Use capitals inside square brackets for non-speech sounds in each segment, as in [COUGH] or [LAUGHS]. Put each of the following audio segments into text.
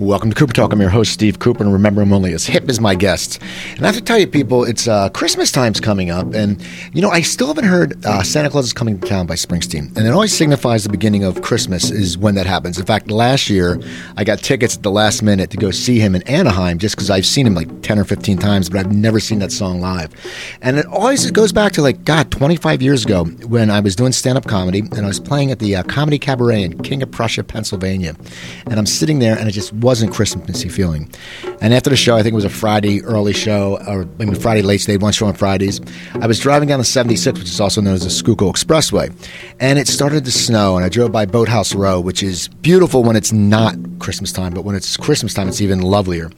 Welcome to Cooper Talk. I'm your host, Steve Cooper, and remember, I'm only as hip as my guests. And I have to tell you, people, it's uh, Christmas time's coming up, and you know, I still haven't heard uh, Santa Claus is Coming to Town by Springsteen, and it always signifies the beginning of Christmas is when that happens. In fact, last year I got tickets at the last minute to go see him in Anaheim, just because I've seen him like ten or fifteen times, but I've never seen that song live. And it always goes back to like God, 25 years ago when I was doing stand-up comedy, and I was playing at the uh, Comedy Cabaret in King of Prussia, Pennsylvania, and I'm sitting there, and it just wasn't Christmassy feeling. And after the show, I think it was a Friday early show, or maybe Friday late. Had one show on Fridays. I was driving down the 76, which is also known as the Schuylkill Expressway, and it started to snow. And I drove by Boathouse Row, which is beautiful when it's not Christmas time, but when it's Christmas time, it's even lovelier.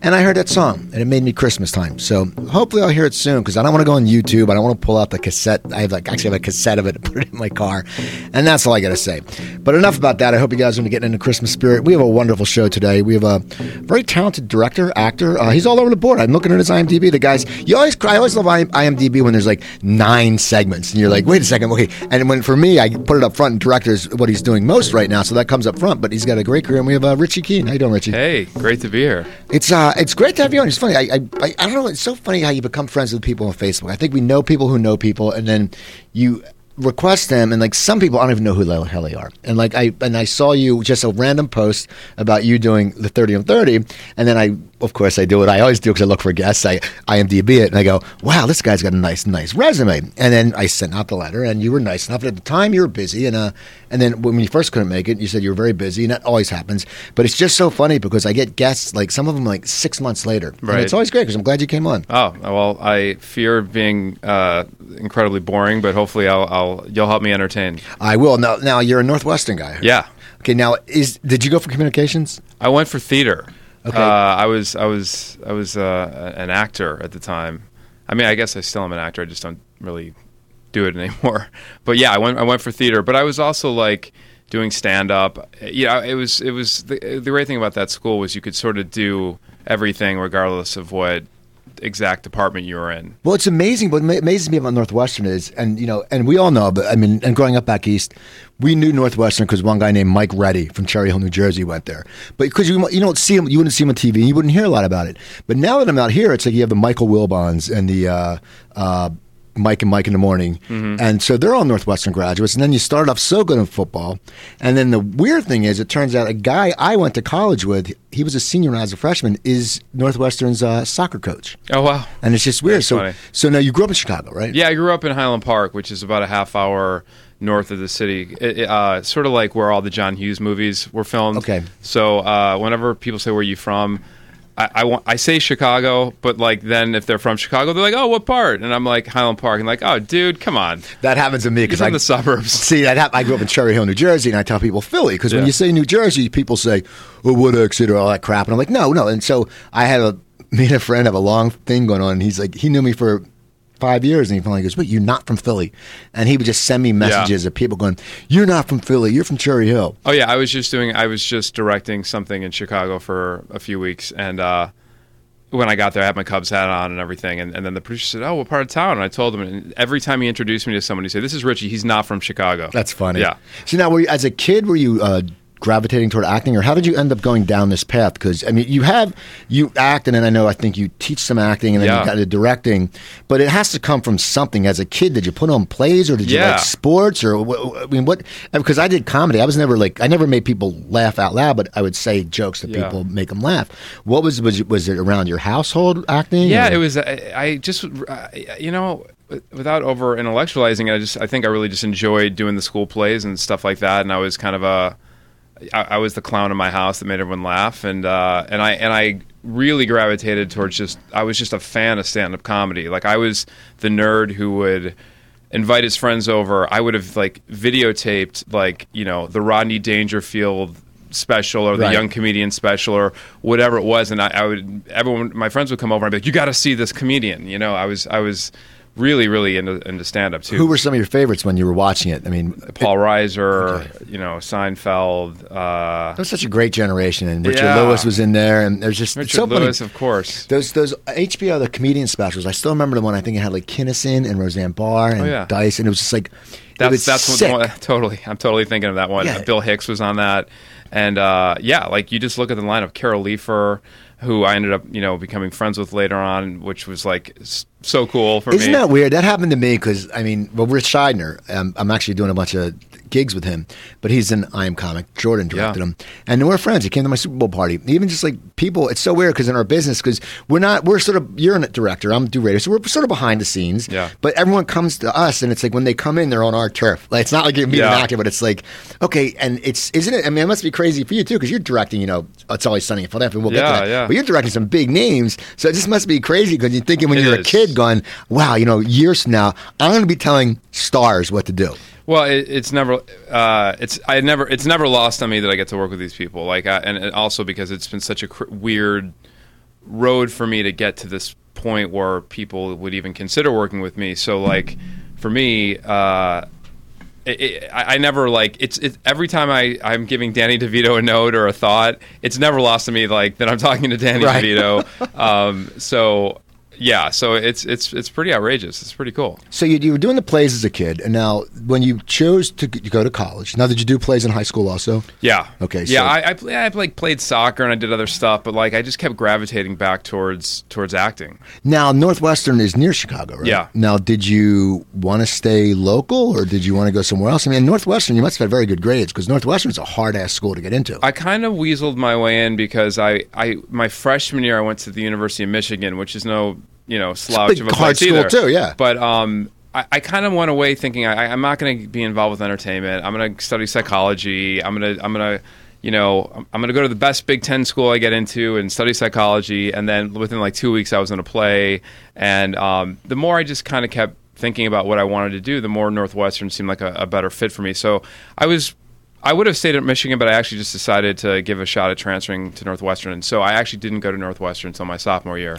And I heard that song, and it made me Christmas time. So hopefully I'll hear it soon because I don't want to go on YouTube. I don't want to pull out the cassette. I have like actually have a cassette of it and [LAUGHS] put it in my car, and that's all I got to say. But enough about that. I hope you guys are going to get into Christmas spirit. We have a wonderful show today. We have a very talented director, actor. Uh, he's all over the board. I'm looking at his IMDb. The guys, you always, cry. I always love IMDb when there's like nine segments, and you're like, wait a second, okay. And when for me, I put it up front. And director is what he's doing most right now, so that comes up front. But he's got a great career. And we have uh, Richie Keene. How you doing, Richie? Hey, great to be here. It's uh, Uh, it's great to have you on. It's funny. I, I, I don't know. It's so funny how you become friends with people on Facebook. I think we know people who know people, and then you request them, and like some people, I don't even know who the hell they are. And like I and I saw you just a random post about you doing the thirty on thirty, and then I, of course, I do what I always do because I look for guests. I IMDb it, and I go, wow, this guy's got a nice, nice resume. And then I sent out the letter, and you were nice enough. At the time, you were busy, and uh, and then when you first couldn't make it, you said you were very busy, and that always happens. But it's just so funny because I get guests like some of them like six months later, Right. and it's always great because I'm glad you came on. Oh well, I fear being uh, incredibly boring, but hopefully I'll, I'll you'll help me entertain. I will. Now, now you're a Northwestern guy. Yeah, Okay. Now, is did you go for communications? I went for theater. Okay. Uh, I was I was I was uh, an actor at the time. I mean, I guess I still am an actor. I just don't really do it [LAUGHS] anymore. But yeah, I went I went for theater. But I was also like doing stand up. Yeah, it was it was the, the great thing about that school was you could sort of do everything regardless of what exact department you were in. Well, it's amazing. What ama- amazes me about Northwestern is, and you know, and we all know, but I mean, and growing up back east, we knew Northwestern because one guy named Mike Reddy from Cherry Hill, New Jersey, went there. But because you you don't see him, you wouldn't see him on TV, and you wouldn't hear a lot about it. But now that I'm out here, it's like you have the Michael Wilbons and the. Uh, uh, Mike and Mike in the morning, and so they're all Northwestern graduates. And then you start off so good in football, and then the weird thing is, it turns out a guy I went to college with, he was a senior when I was a freshman, is Northwestern's uh, soccer coach. Oh wow. And it's just weird. That's So, funny. so now you grew up in Chicago, right? Yeah, I grew up in Highland Park, which is about a half hour north of the city. It, uh, sort of like where all the John Hughes movies were filmed. Okay. So uh, whenever people say where you from, I, I, want, I say Chicago, but like then if they're from Chicago, they're like, oh, what part? And I'm like Highland Park, and like, oh, dude, come on, That happens to me because from I the suburbs. [LAUGHS] see that. I grew up in Cherry Hill, New Jersey, and I tell people Philly because when you say New Jersey, people say, "Oh, what exit?" or all that crap, and I'm like, "No, no." And so I had a [LAUGHS] me and a friend have a long thing going on. And he's like, he knew me for. Five years, and he finally goes, "Wait, you're not from Philly?" And he would just send me messages of people going, "You're not from Philly. You're from Cherry Hill." Oh yeah, I was just doing. I was just directing something in Chicago for a few weeks, and uh, when I got there, I had my Cubs hat on and everything. And, and then the producer said, "Oh, what part of town?" And I told him. And every time he introduced me to someone, he said, "This is Richie. He's not from Chicago." That's funny. Yeah. So now, were you, as a kid, were you uh, gravitating toward acting, or how did you end up going down this path? Because I mean, you have you act, and then I know I think you teach some acting, and then Yeah. you got into directing, but it has to come from something. As a kid, did you put on plays, or did you Yeah. like sports, or I mean, what? Because I did comedy, I was never like I never made people laugh out loud, but I would say jokes that Yeah. people make them laugh. What was was it, was it around your household acting? Yeah, or- it was. I, I just, uh, you know, without over intellectualizing it, I just, I think I really just enjoyed doing the school plays and stuff like that. And I was kind of a, I, I was the clown in my house that made everyone laugh, and uh, and I and I really gravitated towards just, I was just a fan of stand up comedy. Like I was the nerd who would invite his friends over. I would have like videotaped like you know the Rodney Dangerfield special or the Right. young comedian special or whatever it was and I, I would everyone my friends would come over and be like you got to see this comedian you know I was I was really really into, into stand up too Who were some of your favorites when you were watching it? I mean, Paul Reiser Okay. you know Seinfeld uh, that was such a great generation, and Richard Yeah. Lewis was in there, and there's just Richard so. Lewis of course Those those HBO the comedian specials. I still remember the one. I think it had like Kinnison and Roseanne Barr and Oh, yeah. Dice, and it was just like That's was that's sick. One, [LAUGHS] totally. I'm totally thinking of that one. Yeah. Bill Hicks was on that, and uh, yeah, like you just look at the lineup. Carol Leifer, who I ended up you know becoming friends with later on, which was like so cool for Isn't me. that weird? That happened to me because I mean, well, Ritch Shydner. Um, I'm actually doing a bunch of gigs with him, but he's an I Am Comic. Jordan directed Yeah. him, and we're friends. He came to my Super Bowl party. Even just like people, it's so weird because in our business, because we're not, we're sort of you're a director. I'm do radio, so we're sort of behind the scenes. Yeah. But everyone comes to us, and it's like when they come in, they're on our turf. Like it's not like you're meeting Yeah. an actor, but it's like okay, and it's isn't it? I mean, it must be crazy for you too because you're directing. You know, it's always sunny in Philadelphia. We'll get Yeah, to that. yeah. But you're directing some big names, so it just must be crazy because you're thinking when It you're a kid, going, "Wow, you know, years from now, I'm going to be telling stars what to do." Well, it, it's never, uh, it's I never, it's never lost on me that I get to work with these people. Like, I, and and also because it's been such a cr- weird road for me to get to this point where people would even consider working with me. So, like, for me, uh, it, it, I, I never like it's it, every time I I'm giving Danny DeVito a note or a thought, it's never lost to me like that I'm talking to Danny Right. DeVito. [LAUGHS] um, so yeah, so it's it's it's pretty outrageous. It's pretty cool. So you, you were doing the plays as a kid, and now when you chose to go to college, now did you do plays in high school also? Yeah. Okay, Yeah, so- I I, play, I like played soccer and I did other stuff, but like I just kept gravitating back towards towards acting. Now Northwestern is near Chicago, right? Yeah. Now, did you want to stay local, or did you want to go somewhere else? I mean, Northwestern, you must have had very good grades because Northwestern is a hard ass school to get into. I kind of weaseled my way in because I, I my freshman year I went to the University of Michigan, which is no you know slouch big of a hard place school either. too, yeah. But um, I, I kind of went away thinking I, I'm not going to be involved with entertainment. I'm going to study psychology. I'm going to I'm going to you know I'm- I'm going to go to the best Big Ten school I get into and study psychology. And then within like two weeks, I was in a play. And um, the more I just kind of kept thinking about what I wanted to do, the more Northwestern seemed like a, a better fit for me. So I was I would have stayed at Michigan, but I actually just decided to give a shot at transferring to Northwestern, and so I actually didn't go to Northwestern until my sophomore year,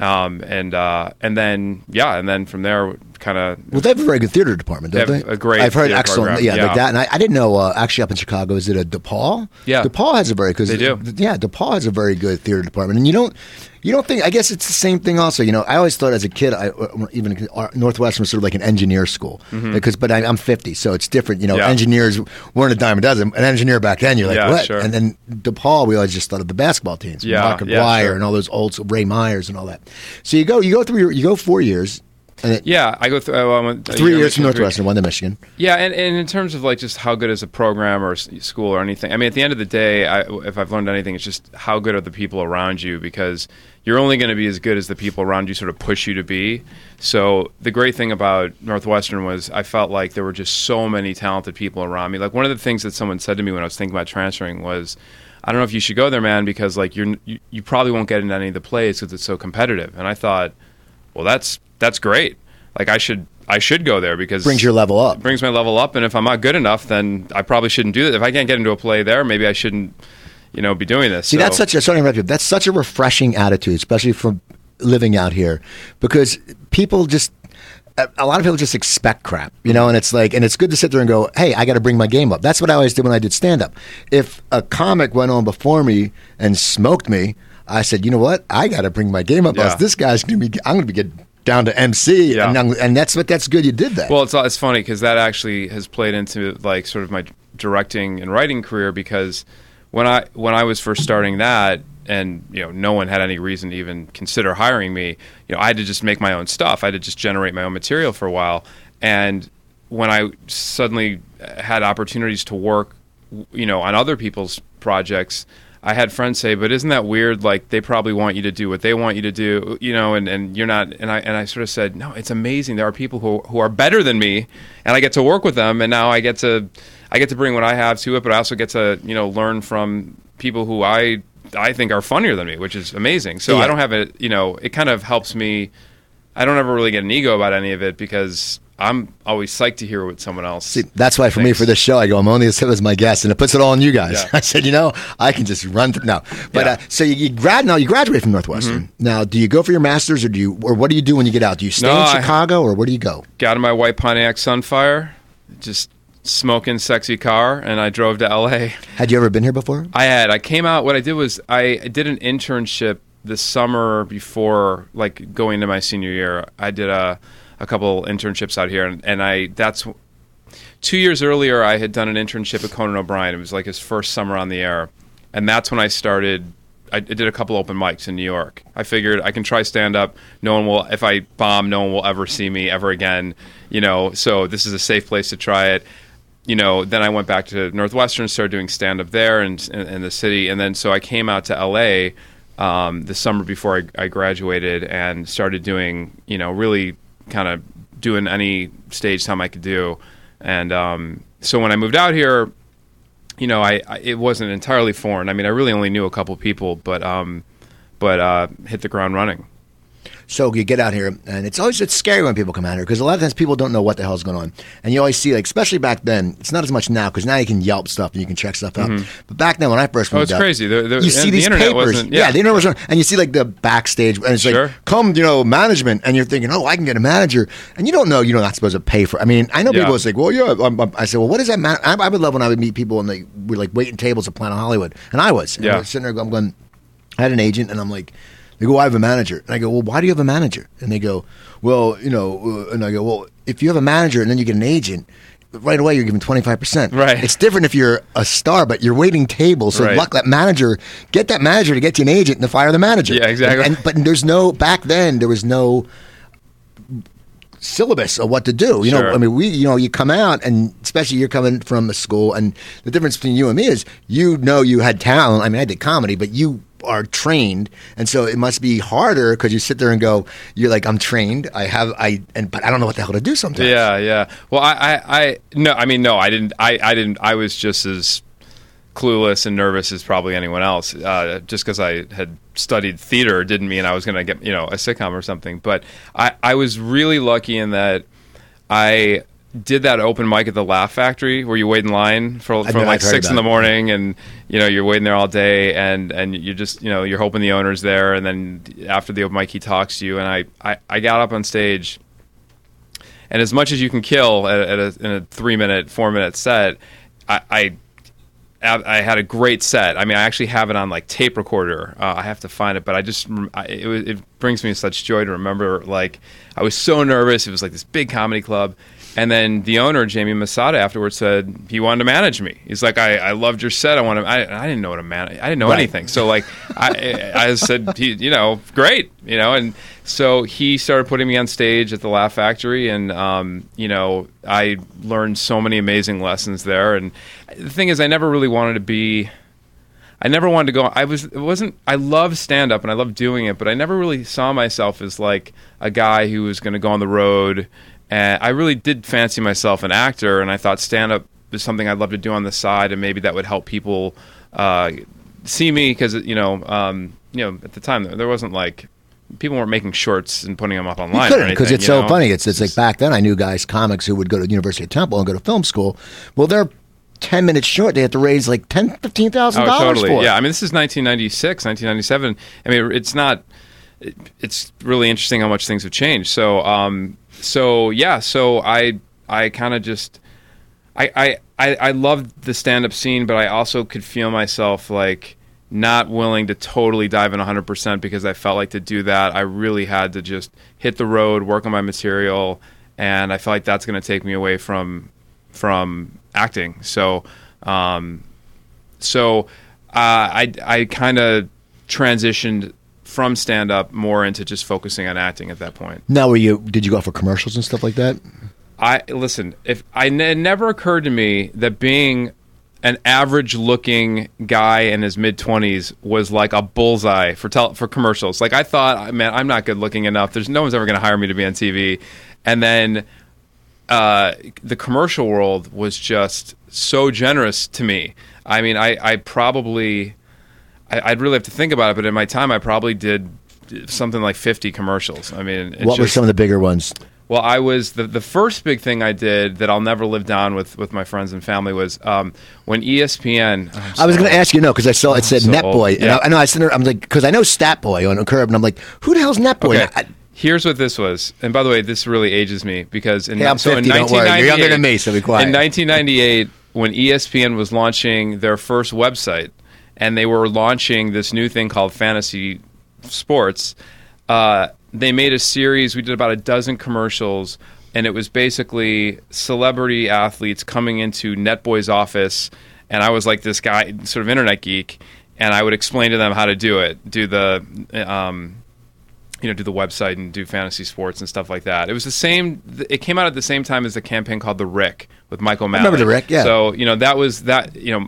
um, and uh, and then yeah, and then from there, kind of well, they have a very good theater department, don't They they? a great I've heard excellent. Yeah, yeah. like that. And I, I didn't know. Uh, actually, up in Chicago, is it a DePaul? Yeah. DePaul has a very because They do. Yeah, DePaul has a very good theater department, and you don't. You don't think? I guess it's the same thing. Also, you know, I always thought as a kid, I uh, even Northwestern was sort of like an engineer school because, but I, I'm 50, so it's different. You know, Mm-hmm. Yeah. engineers weren't a dime a dozen. An engineer back then, you're like, Yeah, what? sure. And then DePaul, we always just thought of the basketball teams, Yeah, Mark yeah, Aguirre, sure. and all those old Ray Meyers and all that. So you go, you go through, your, you go four years, and it, yeah, I go through a three year years from Northwestern, one to Michigan. Yeah, and, and in terms of like just how good is a program or s- school or anything, I mean, at the end of the day, I, if I've learned anything, it's just how good are the people around you because you're only going to be as good as the people around you sort of push you to be. So the great thing about Northwestern was I felt like there were just so many talented people around me. Like one of the things that someone said to me when I was thinking about transferring was, I don't know if you should go there, man, because like you're you, you probably won't get into any of the plays because it's so competitive. And I thought, well, that's that's great. Like I should I should go there because Brings your level up. brings my level up and if i'm not good enough then i probably shouldn't do that if i can't get into a play there maybe i shouldn't you know be doing this See, So- that's such a sorry, to. That's such a refreshing attitude, especially from living out here, because people just. A lot of people just expect crap, you know, and it's like, and it's good to sit there and go, "Hey, I got to bring my game up." That's what I always did when I did stand up. If a comic went on before me and smoked me, I said, "You know what? I got to bring my game up. Yeah. This guy's gonna be. I'm gonna be get down to MC, Yeah. and, and that's what that's good. You did that. Well, it's it's funny because that actually has played into like sort of my directing and writing career because when I when I was first starting that and you know no one had any reason to even consider hiring me, you know I had to just make my own stuff. I had to just generate my own material for a while, and when I suddenly had opportunities to work, you know, on other people's projects. I had friends say, "But isn't that weird? Like they probably want you to do what they want you to do, you know, and, and you're not." And I and I sort of said, "No, it's amazing. There are people who who are better than me, and I get to work with them, and now I get to I get to bring what I have to it, but I also get to you know learn from people who I I think are funnier than me, which is amazing. So Yeah. I don't have it, you know, it kind of helps me. I don't ever really get an ego about any of it because I'm always psyched to hear what someone else. See, that's why for me for this show, I go, I'm only as hip as my guest, and it puts it all on you guys. Yeah. [LAUGHS] I said, you know, I can just run through now. But Yeah. uh, so you, you grad now, you graduate from Northwestern. Now, do you go for your masters, or do you, or what do you do when you get out? Do you stay No, in I- Chicago, or where do you go? got in my white Pontiac Sunfire, just smoking sexy car, and I drove to LA. Had you ever been here before? I had. I came out. What I did was I did an internship the summer before, like going into my senior year. I did a a couple internships out here, and, and I that's two years earlier, I had done an internship at Conan O'Brien. It was like his first summer on the air, and that's when I started. I did a couple open mics in New York. I figured I can try stand up. No one will. If I bomb, no one will ever see me ever again. You know, so this is a safe place to try it you know, then I went back to Northwestern, started doing stand up there in, in, in, the city, and then so I came out to LA um, the summer before I, I, graduated and started doing, you know, really kind of doing any stage time I could do, and um, so when I moved out here, you know, I, I, it wasn't entirely foreign. I mean, I really only knew a couple people, but um, but uh, hit the ground running. So you get out here, and it's always it's scary when people come out here because a lot of times people don't know what the hell's going on, and you always see like, especially back then, it's not as much now because now you can Yelp stuff and you can check stuff out. Mm-hmm. But back then, when I first moved, oh, it's out, crazy. The, the, you see these the papers, yeah. yeah, the internet was on, and you see like the backstage, and it's sure. like, come, you know, management, and you're thinking, oh, I can get a manager, and you don't know you're not supposed to pay for. I mean, I know Yeah. people say, well, yeah, I'm, I'm- I said, well, what does that matter? I, I would love when I would meet people and they were like waiting tables at Planet Hollywood, and I was, and Yeah. I was sitting there, I'm going. I had an agent, and I'm like, they go, I have a manager. And I go, well, why do you have a manager? And they go, well, you know, uh, and I go, well, if you have a manager and then you get an agent, right away you're given 25%. Right. It's different if you're a star, but you're waiting tables. So Right. luck that manager, get that manager to get you an agent and to fire the manager. Yeah, exactly. And, and- but there's no, back then, there was no syllabus of what to do. You know, I mean, we, you know, you come out, and especially you're coming from a school, and the difference between you and me is, you know, you had talent. I mean, I did comedy, but you are trained, and so it must be harder because you sit there and go, you're like, I'm trained, I have, I, and but I don't know what the hell to do sometimes. Yeah, yeah. Well, I, I, I no, I mean, no, I didn't. I, I didn't. I was just as clueless and nervous as probably anyone else. Uh, just because I had studied theater didn't mean I was going to get you know a sitcom or something. But I, I was really lucky in that I did that open mic at the Laugh Factory where you wait in line for from like six in the it. morning and you know you're waiting there all day and and you just you know you're hoping the owner's there and then after the open mic he talks to you and I I, I got up on stage and as much as you can kill at, at a, in a three minute, four minute set, I, I I had a great set. I mean, I actually have it on like tape recorder. Uh, I have to find it, but I just I, it, it brings me such joy to remember. Like I was so nervous. It was like this big comedy club, and then the owner Jamie Masada afterwards said he wanted to manage me. He's like, I, I loved your set. I want to. I, I didn't know what to manage. I didn't know Right. anything. So like I I said, he, you know, great, you know, and so he started putting me on stage at the Laugh Factory, and um, you know, I learned so many amazing lessons there. And the thing is, I never really wanted to be. I never wanted to go. I was. It wasn't. I love stand up and I love doing it, but I never really saw myself as like a guy who was going to go on the road. And I really did fancy myself an actor, and I thought stand up is something I'd love to do on the side, and maybe that would help people uh, see me because you know, um, you know, at the time there wasn't like people weren't making shorts and putting them up online. couldn't because it's so know? funny. It's, it's like back then I knew guys, comics who would go to the University of Temple and go to film school. Well, they're 10 minutes short. They have to raise like $10,000, $15,000 Oh, totally. for it. Yeah, I mean, this is 1996, 1997. I mean, it's not. It's really interesting how much things have changed. So, um, so yeah, so I, I kind of just, I, I, I, I loved the stand-up scene, but I also could feel myself like not willing to totally dive in 100% because I felt like to do that, I really had to just hit the road, work on my material, and I felt like that's going to take me away from, from acting. So, um, so uh, I I kind of transitioned from stand up more into just focusing on acting at that point. Now, were you, did you go for commercials and stuff like that? I listen. If I it never occurred to me that being an average looking guy in his mid twenties was like a bullseye for tel- for commercials. Like I thought, man, I'm not good looking enough. There's no one's ever going to hire me to be on TV. And then uh, the commercial world was just so generous to me. I mean, I, I probably, I, I'd really have to think about it, but in my time, I probably did something like 50 commercials. I mean, it's what were some of the bigger ones? well, I was the the first big thing I did that I'll never live down with with my friends and family was um, when ESPN. I was going to ask you, no, because I saw it said so Net old. Boy. And Yeah. I, I know I said, I'm like, because I know Stat Boy on a curb, and I'm like, who the hell's Net Boy? Okay. I- Here's what this was, and by the way, this really ages me because in, Hey, I'm so in 50, don't worry. You're younger 1998 than me, so be quiet. In 1998, when ESPN was launching their first website, and they were launching this new thing called Fantasy Sports, uh, they made a series. We did about a dozen commercials and it was basically celebrity athletes coming into Netboy's office, and I was like this guy, sort of internet geek, and I would explain to them how to do it, do the. Um, you know, do the website and do fantasy sports and stuff like that. It was the same. It came out at the same time as the campaign called the Rick with Michael Malley. remember the Rick, yeah. So you know that was that. You know,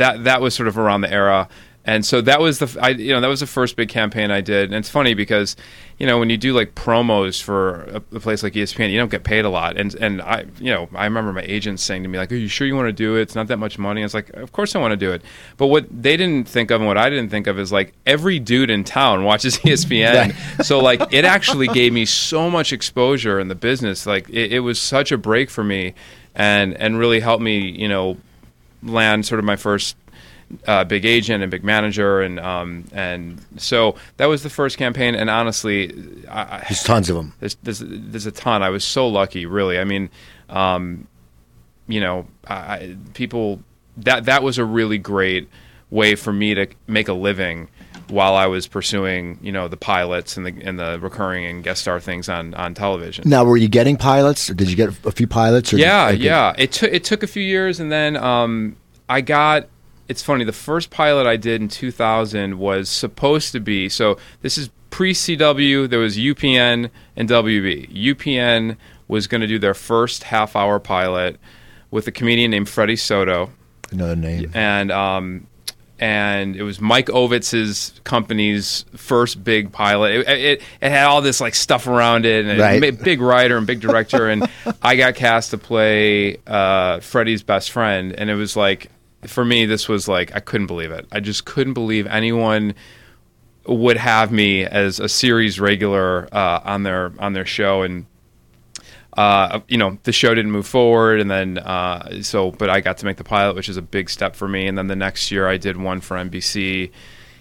that that was sort of around the era. And so that was the I, you know that was the first big campaign I did, and it's funny because you know when you do like promos for a, a, place like ESPN, you don't get paid a lot, and and I you know I remember my agent saying to me like, "Are you sure you want to do it? It's not that much money." I was like, "Of course I want to do it," but what they didn't think of and what I didn't think of is like every dude in town [LAUGHS] watches ESPN, so like it actually gave me so much exposure in the business, like it, it was such a break for me, and and really helped me you know land sort of my first uh, big agent and big manager, and um, and so that was the first campaign. And honestly, I, there's tons of them. There's, there's, there's a ton. I was so lucky, really. I mean, um, you know, I, people that that was a really great way for me to make a living while I was pursuing, you know, the pilots and the and the recurring and guest star things on on television. Now, were you getting pilots, or did you get a few pilots? yeah, yeah. It took it took a few years, and then um, I got it's funny. The first pilot I did in 2000 was supposed to be so. This is pre CW. There was UPN and WB. UPN was going to do their first half hour pilot with a comedian named Freddie Soto. Another name. And um, and it was Mike Ovitz's company's first big pilot. It, it, it had all this like stuff around it, and right. a big writer and big director. and [LAUGHS] I got cast to play uh, Freddie's best friend, and it was like for me, this was like I couldn't believe it. I just couldn't believe anyone would have me as a series regular uh, on their on their show, and uh, you know the show didn't move forward, and then uh, so but I got to make the pilot, which is a big step for me. And then the next year I did one for NBC,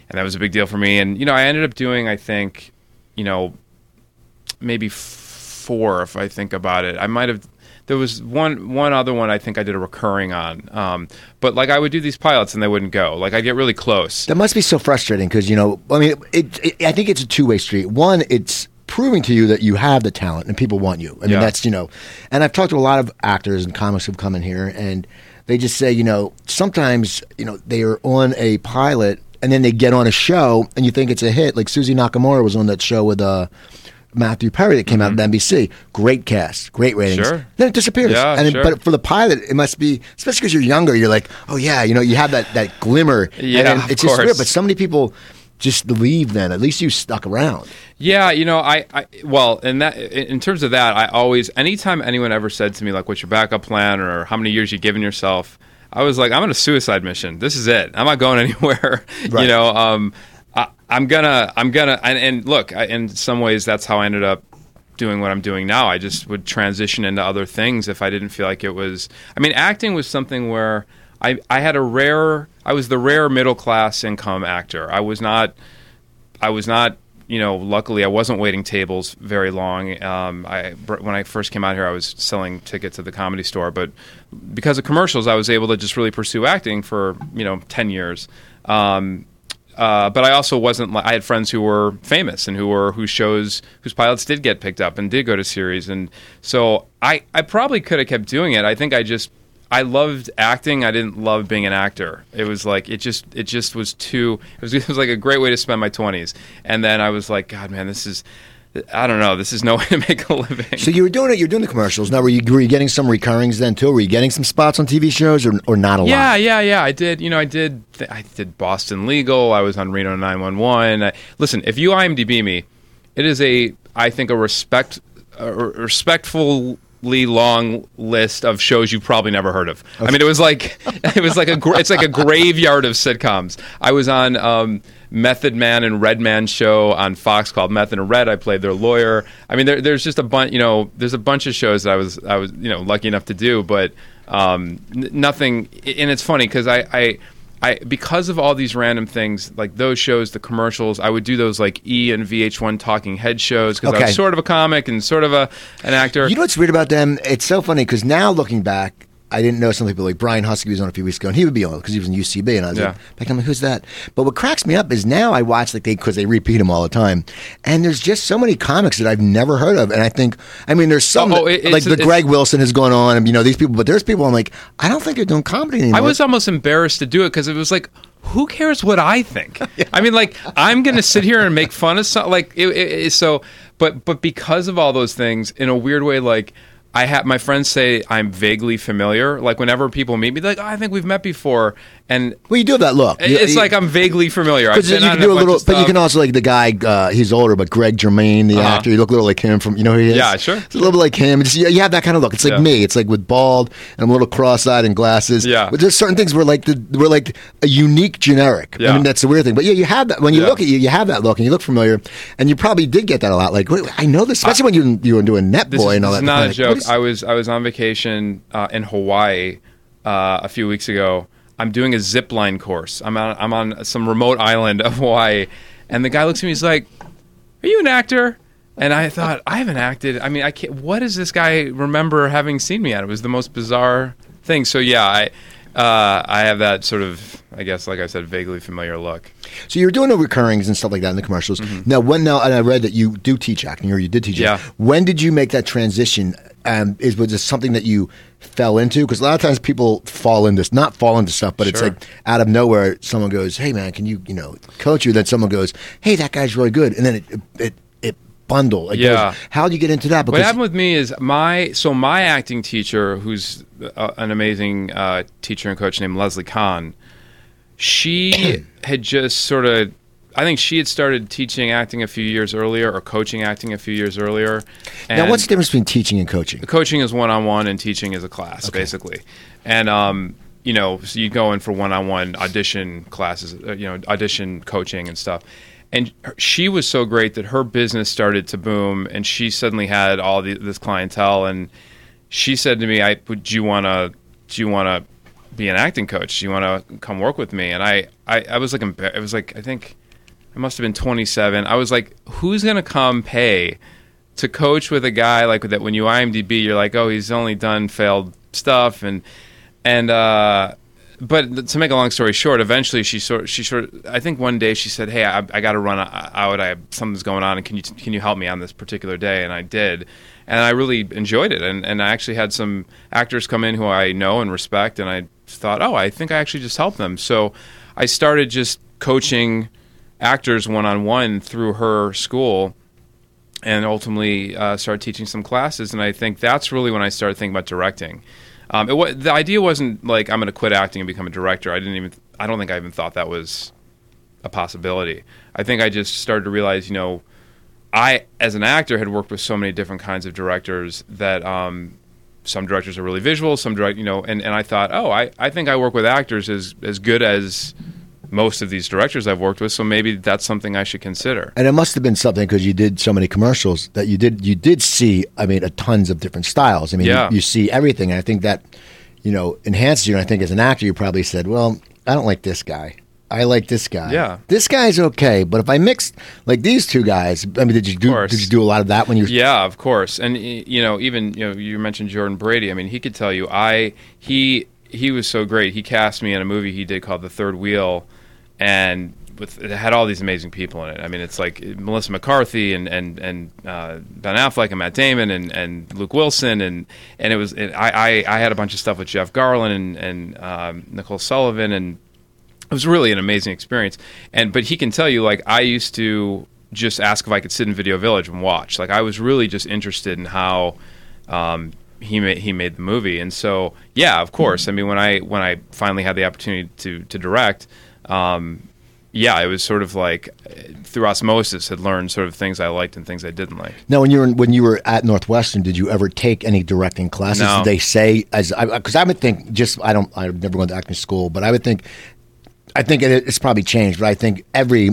and that was a big deal for me. And you know I ended up doing I think you know maybe four if I think about it. I might have there was one one other one I think I did a recurring on. Um, but like I would do these pilots and they wouldn't go. Like I get really close. That must be so frustrating because you know I mean it, it, I think it's a two way street. One, it's proving to you that you have the talent and people want you. I mean yeah. that's you know, and I've talked to a lot of actors and comics who've come in here and they just say you know sometimes you know they are on a pilot and then they get on a show and you think it's a hit. Like Suzy Nakamura was on that show with uh Matthew Perry that came mm-hmm. out on NBC. Great cast, great ratings. Sure. Then it disappears. Yeah, and sure. but for the pilot, it must be especially because you're younger. You're like, oh yeah, you know, you have that that glimmer. Yeah, it's just weird. But so many people just leave. Then at least you stuck around. Yeah, you know, I, I well, in that in terms of that, I always anytime anyone ever said to me like, "What's your backup plan?" or "How many years you given yourself?" I was like, I'm on a suicide mission. This is it. I'm not going [LAUGHS] anywhere. Right. You know, um, I, am gonna, I'm gonna, and, and look, I, in some ways, that's how I ended up doing what I'm doing now. I just would transition into other things if I didn't feel like it was. I mean, acting was something where I I had a rare. I was the rare middle class income actor. I was not. I was not. You know, luckily I wasn't waiting tables very long. Um, I when I first came out here, I was selling tickets at the comedy store, but because of commercials, I was able to just really pursue acting for you know ten years. Um, uh, but I also wasn't. I had friends who were famous and who were whose shows whose pilots did get picked up and did go to series, and so I I probably could have kept doing it. I think I just I loved acting. I didn't love being an actor. It was like it just it just was too. It was, [LAUGHS] it was like a great way to spend my twenties. And then I was like, God, man, this is I don't know. This is no [LAUGHS] way to make a living. So you were doing it. You're doing the commercials. Now, were you were you getting some recurrings then too? Were you getting some spots on TV shows or or not a yeah, lot? Yeah, yeah, yeah. I did. You know, I did. I did Boston Legal. I was on Reno 911. listen, if you IMDb me, it is a I think a respect a respectful long list of shows you've probably never heard of. I mean, it was like [LAUGHS] it was like a it's like a graveyard of sitcoms. I was on um, Method Man and Redman show on Fox called Method and Red. I played their lawyer. I mean, there, there's just a bunch. You know, there's a bunch of shows that I was I was you know lucky enough to do, but um, n- nothing. And it's funny because I. I I because of all these random things like those shows, the commercials, I would do those like E and VH1 talking head shows because okay. I was sort of a comic and sort of a an actor. You know what's weird about them? It's so funny because now looking back, I didn't know some people like Brian Huskey was on a few weeks ago, and he would be on because he was in UCB, and I was Yeah. like, back I'm like, who's that? But what cracks me up is now I watch like they because they repeat them all the time, and there's just so many comics that I've never heard of, and I think, I mean, there's some Oh, oh, that- it- like the Greg Wilson has gone on, and you know these people, but there's people I'm like, I don't think they're doing comedy anymore. I was almost embarrassed to do it because it was like, who cares what I think? [LAUGHS] I mean, like, I'm going to sit here and make fun of something. Like, it, it- so, but but because of all those things, in a weird way, like. I have my friends say I'm vaguely familiar. Like whenever people meet me, like, oh, "I think we've met before," and well, you do have that look. It's you- like I'm vaguely familiar. Because you can do a little, but you can also like the guy. Uh, he's older, but Greg Germann, the Uh-huh. actor, you look a little like him from. You know who he is? Yeah, sure. It's a little bit like him. It's, you have that kind of look. It's like Yeah. me. It's like with bald and I'm a little cross-eyed and glasses. Yeah. but there's certain things where like the we're like a unique generic. Yeah. I mean, that's the weird thing. But yeah, you have that when you Yeah. look at you, you have that look and you look familiar, and you probably did get that a lot. Like, wait, I know this, especially when you you were doing Net Boy is, and all that. this that. is not a Like, joke. is- I was I was on vacation uh, in Hawaii uh, a few weeks ago. I'm doing a zip line course. I'm on I'm on some remote island of Hawaii, and the guy looks at me. He's like, "Are you an actor?" And I thought I haven't acted. I mean, I can't. What does this guy remember having seen me at? It was the most bizarre thing. So yeah, I uh, I have that sort of I guess like I said, vaguely familiar look. So you're doing the recurrings and stuff like that in the commercials. Now, when now, and I read that you do teach acting, or you did teach it. Mm-hmm. Yeah. When did you make that transition? Um, is was this something that you fell into? Because a lot of times people fall into not fall into stuff, but it's like out of nowhere, someone goes, "Hey, man, can you you know coach you?" Then someone goes, "Hey, that guy's really good," and then it it it bundle. Like, Yeah. How do you get into that? because What happened with me is my so my acting teacher, who's uh, an amazing uh, teacher and coach named Leslie Kahn, she [CLEARS THROAT] had just sort of. I think she had started teaching acting a few years earlier, or coaching acting a few years earlier. now, what's the difference between teaching and coaching? coaching is one on one, and teaching is a class, basically. And um, you know, so you go in for one on one audition classes, uh, you know, audition coaching and stuff. And her- she was so great that her business started to boom, and she suddenly had all the, this clientele. And she said to me, "I would you want to do you want to be an acting coach? Do you want to come work with me?" And I, I, I was like, embar- it was like I think I must have been 27. I was like, who's gonna come pay? to coach with a guy like that? When you IMDb you're like oh he's only done failed stuff and and uh but to make a long story short eventually she sort she sort I think one day she said hey I, I got to run out. I have something's going on. And can you can you help me on this particular day? And I did. And I really enjoyed it. And and I actually had some actors come in who I know and respect. And I thought oh I think I actually just helped them. So I started just coaching actors one on one through her school and ultimately uh, started teaching some classes. And I think that's really when I started thinking about directing. Um, it the idea wasn't like I'm going to quit acting and become a director. I didn't even. I don't think I even thought that was a possibility. I think I just started to realize, you know, I as an actor had worked with so many different kinds of directors that um, some directors are really visual, some direct, you know, and, and I thought, oh, I, I think I work with actors as as good as most of these directors I've worked with, so maybe that's something I should consider. And it must have been something because you did so many commercials that you did you did see. I mean, a tons of different styles. I mean, Yeah. you, you see everything, and I think that you know enhances you. And I think as an actor, you probably said, "Well, I don't like this guy. I like this guy. Yeah. this guy's okay. But if I mixed like these two guys, I mean, did you do did you do a lot of that when you? were Yeah, of course. And you know, even you know, you mentioned Jordan Brady. I mean, he could tell you I he he was so great. He cast me in a movie he did called The Third Wheel, and with it had all these amazing people in it. I mean, it's like Melissa McCarthy and and and uh, Ben Affleck and Matt Damon and, and Luke Wilson and and it was I, I I had a bunch of stuff with Jeff Garlin and and um, Nicole Sullivan and it was really an amazing experience. And but he can tell you, like I used to just ask if I could sit in Video Village and watch. Like I was really just interested in how um, he made he made the movie. And so yeah, of course. I mean, when I when I finally had the opportunity to to direct. Um, yeah, it was sort of like through osmosis had learned sort of things I liked and things I didn't like. Now, when you were when you were at Northwestern, did you ever take any directing classes? No. Did they say as because I, would think just I don't I've never gone to acting school, but I would think I think it, it's probably changed, but I think every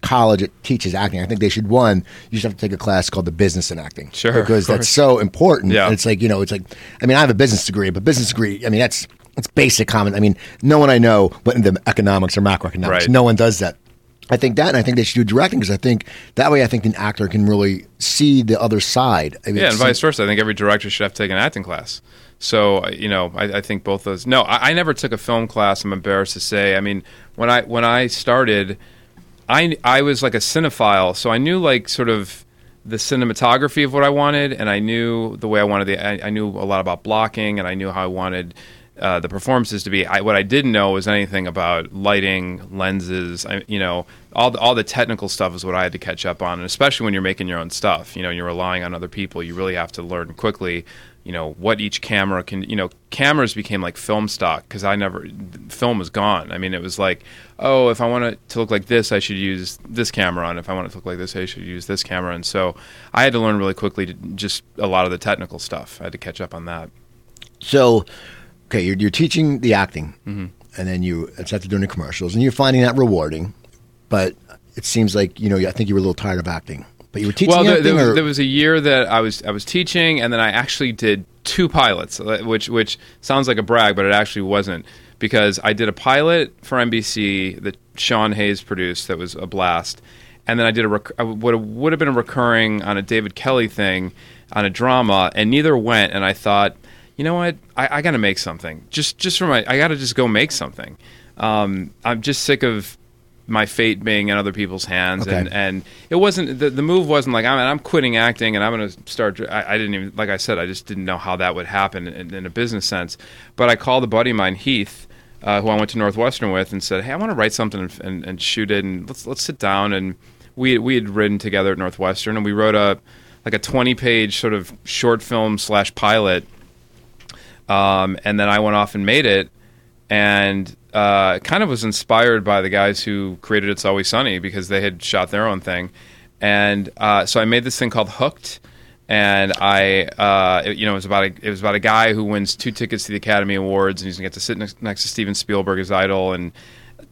college that teaches acting, I think they should one you should have to take a class called the business in acting, Sure, because that's so important. Yeah. And it's like you know, it's like I mean, I have a business degree, but business degree, I mean, that's it's basic common. I mean, no one I know went into economics or macroeconomics. Right. No one does that. I think that, and I think they should do directing because I think that way, I think an actor can really see the other side. I mean, Yeah, and vice versa. I think every director should have to take an acting class So you know, I, I think both those. No, I, I never took a film class. I'm embarrassed to say. I mean, when I when I started, I I was like a cinephile, so I knew like sort of the cinematography of what I wanted, and I knew the way I wanted the. I, I knew a lot about blocking, and I knew how I wanted uh, the performances to be. I, what I didn't know was anything about lighting, lenses. I, you know, all the, all the technical stuff is what I had to catch up on, and especially when you're making your own stuff. You know, you're relying on other people. You really have to learn quickly. You know what each camera can. You know, cameras became like film stock because I never film was gone. I mean, it was like, oh, if I want it to look like this, I should use this camera, and if I want it to look like this, I should use this camera. And so I had to learn really quickly to just a lot of the technical stuff. I had to catch up on that. So okay, you're, you're teaching the acting, mm-hmm. and then you it's after doing the commercials, and you're finding that rewarding. But it seems like you know I think you were a little tired of acting. But you were teaching. Well, there, acting, there, was, there was a year that I was I was teaching, and then I actually did two pilots, uh, which which sounds like a brag, but it actually wasn't because I did a pilot for NBC that Sean Hayes produced that was a blast, and then I did a rec- what would have been a recurring on a David Kelley thing on a drama, and neither went. And I thought you know what? I, I got to make something. Just just for my, I got to just go make something. Um, I'm just sick of my fate being in other people's hands, okay. and and it wasn't the, the move wasn't like I'm I'm quitting acting and I'm going to start. I, I, didn't even like I said I just didn't know how that would happen in, in a business sense. But I called a buddy of mine, Heath, uh, who I went to Northwestern with, and said, "Hey, I want to write something and, and, and shoot it, and let's let's sit down." And we we had ridden together at Northwestern, and we wrote a like a 20 page sort of short film slash pilot um, and then I went off and made it, and uh, kind of was inspired by the guys who created It's Always Sunny because they had shot their own thing, and uh, so I made this thing called Hooked, and I, uh, it, you know, it was about a, it was about a guy who wins two tickets to the Academy Awards, and he's gonna get to sit next, next to Steven Spielberg as idol, and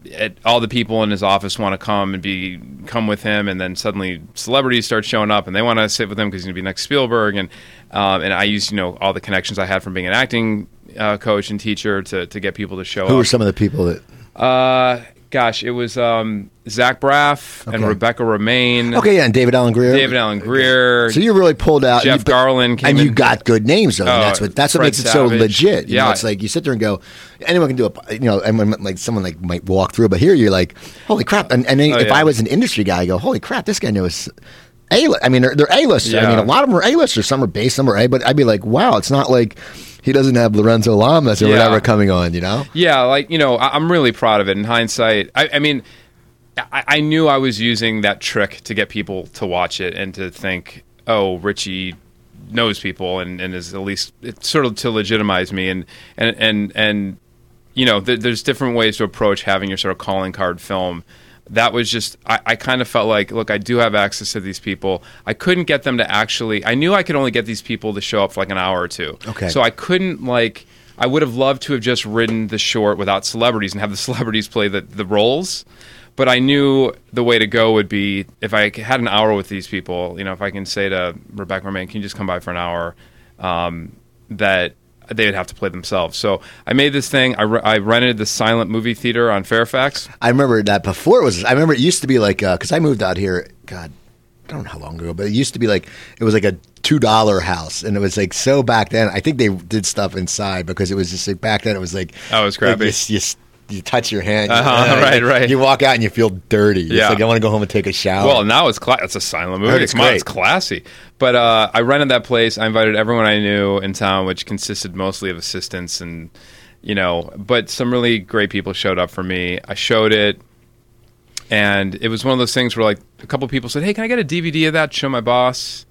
it, all the people in his office want to come and be come with him, and then suddenly celebrities start showing up, and they want to sit with him because he's gonna be next Spielberg, and um, and I used, you know, all the connections I had from being an acting uh, coach and teacher to, to get people to show Who up. Who were some of the people that? Uh, gosh, it was um, Zach Braff okay. and Rebecca Romijn. Okay, yeah, and David Alan Grier. David Alan Grier. So you really pulled out Jeff you, Garlin, and you got good names though. Oh, that's what that's what makes it so legit. You yeah, know, it's like you sit there and go, anyone can do a you know, and when, like someone like might walk through, but here you're like, holy crap! And, and then, oh, if yeah. I was an industry guy, I go, holy crap, this guy knows a. I mean, they're, they're A listers. Yeah. I mean, a lot of them are A listers. Some are B, some are A. But I'd be like, wow, it's not like he doesn't have Lorenzo Lamas or yeah. whatever coming on. You know? Yeah, like you know, I, am really proud of it. In hindsight, I, I mean, I, I, knew I was using that trick to get people to watch it and to think, oh, Richie knows people and, and is at least sort of to legitimize me and and and and you know, th- there's different ways to approach having your sort of calling card film that was just I, I, kind of felt like look i do have access to these people. I couldn't get them to actually i knew i could only get these people to show up for like an hour or two. Okay. So i couldn't like i would have loved to have just written the short without celebrities and have the [LAUGHS] celebrities play the, the roles. But i knew the way to go would be if i had an hour with these people you know if i can say to rebecca Romijn, can you just come by for an hour? Um, that they would have to play themselves. So I made this thing. I, re- I rented the silent movie theater on Fairfax. I remember that before it was. I remember it used to be like because uh, I moved out here. God, I don't know how long ago, but it used to be like it was like a two dollar house, and it was like so back then. I think they did stuff inside because it was just like back then. It was like oh, it was crappy. Like, you, you, you touch your hand, uh-huh, [LAUGHS] uh, right, right. You walk out and you feel dirty. It's yeah, like I want to go home and take a shower. Well, now it's cla- it's a silent movie. It's, great. it's classy. But uh, I rented that place. I invited everyone I knew in town, which consisted mostly of assistants and you know, but some really great people showed up for me. I showed it, and it was one of those things where like a couple people said, "Hey, can I get a DVD of that?" Show my boss,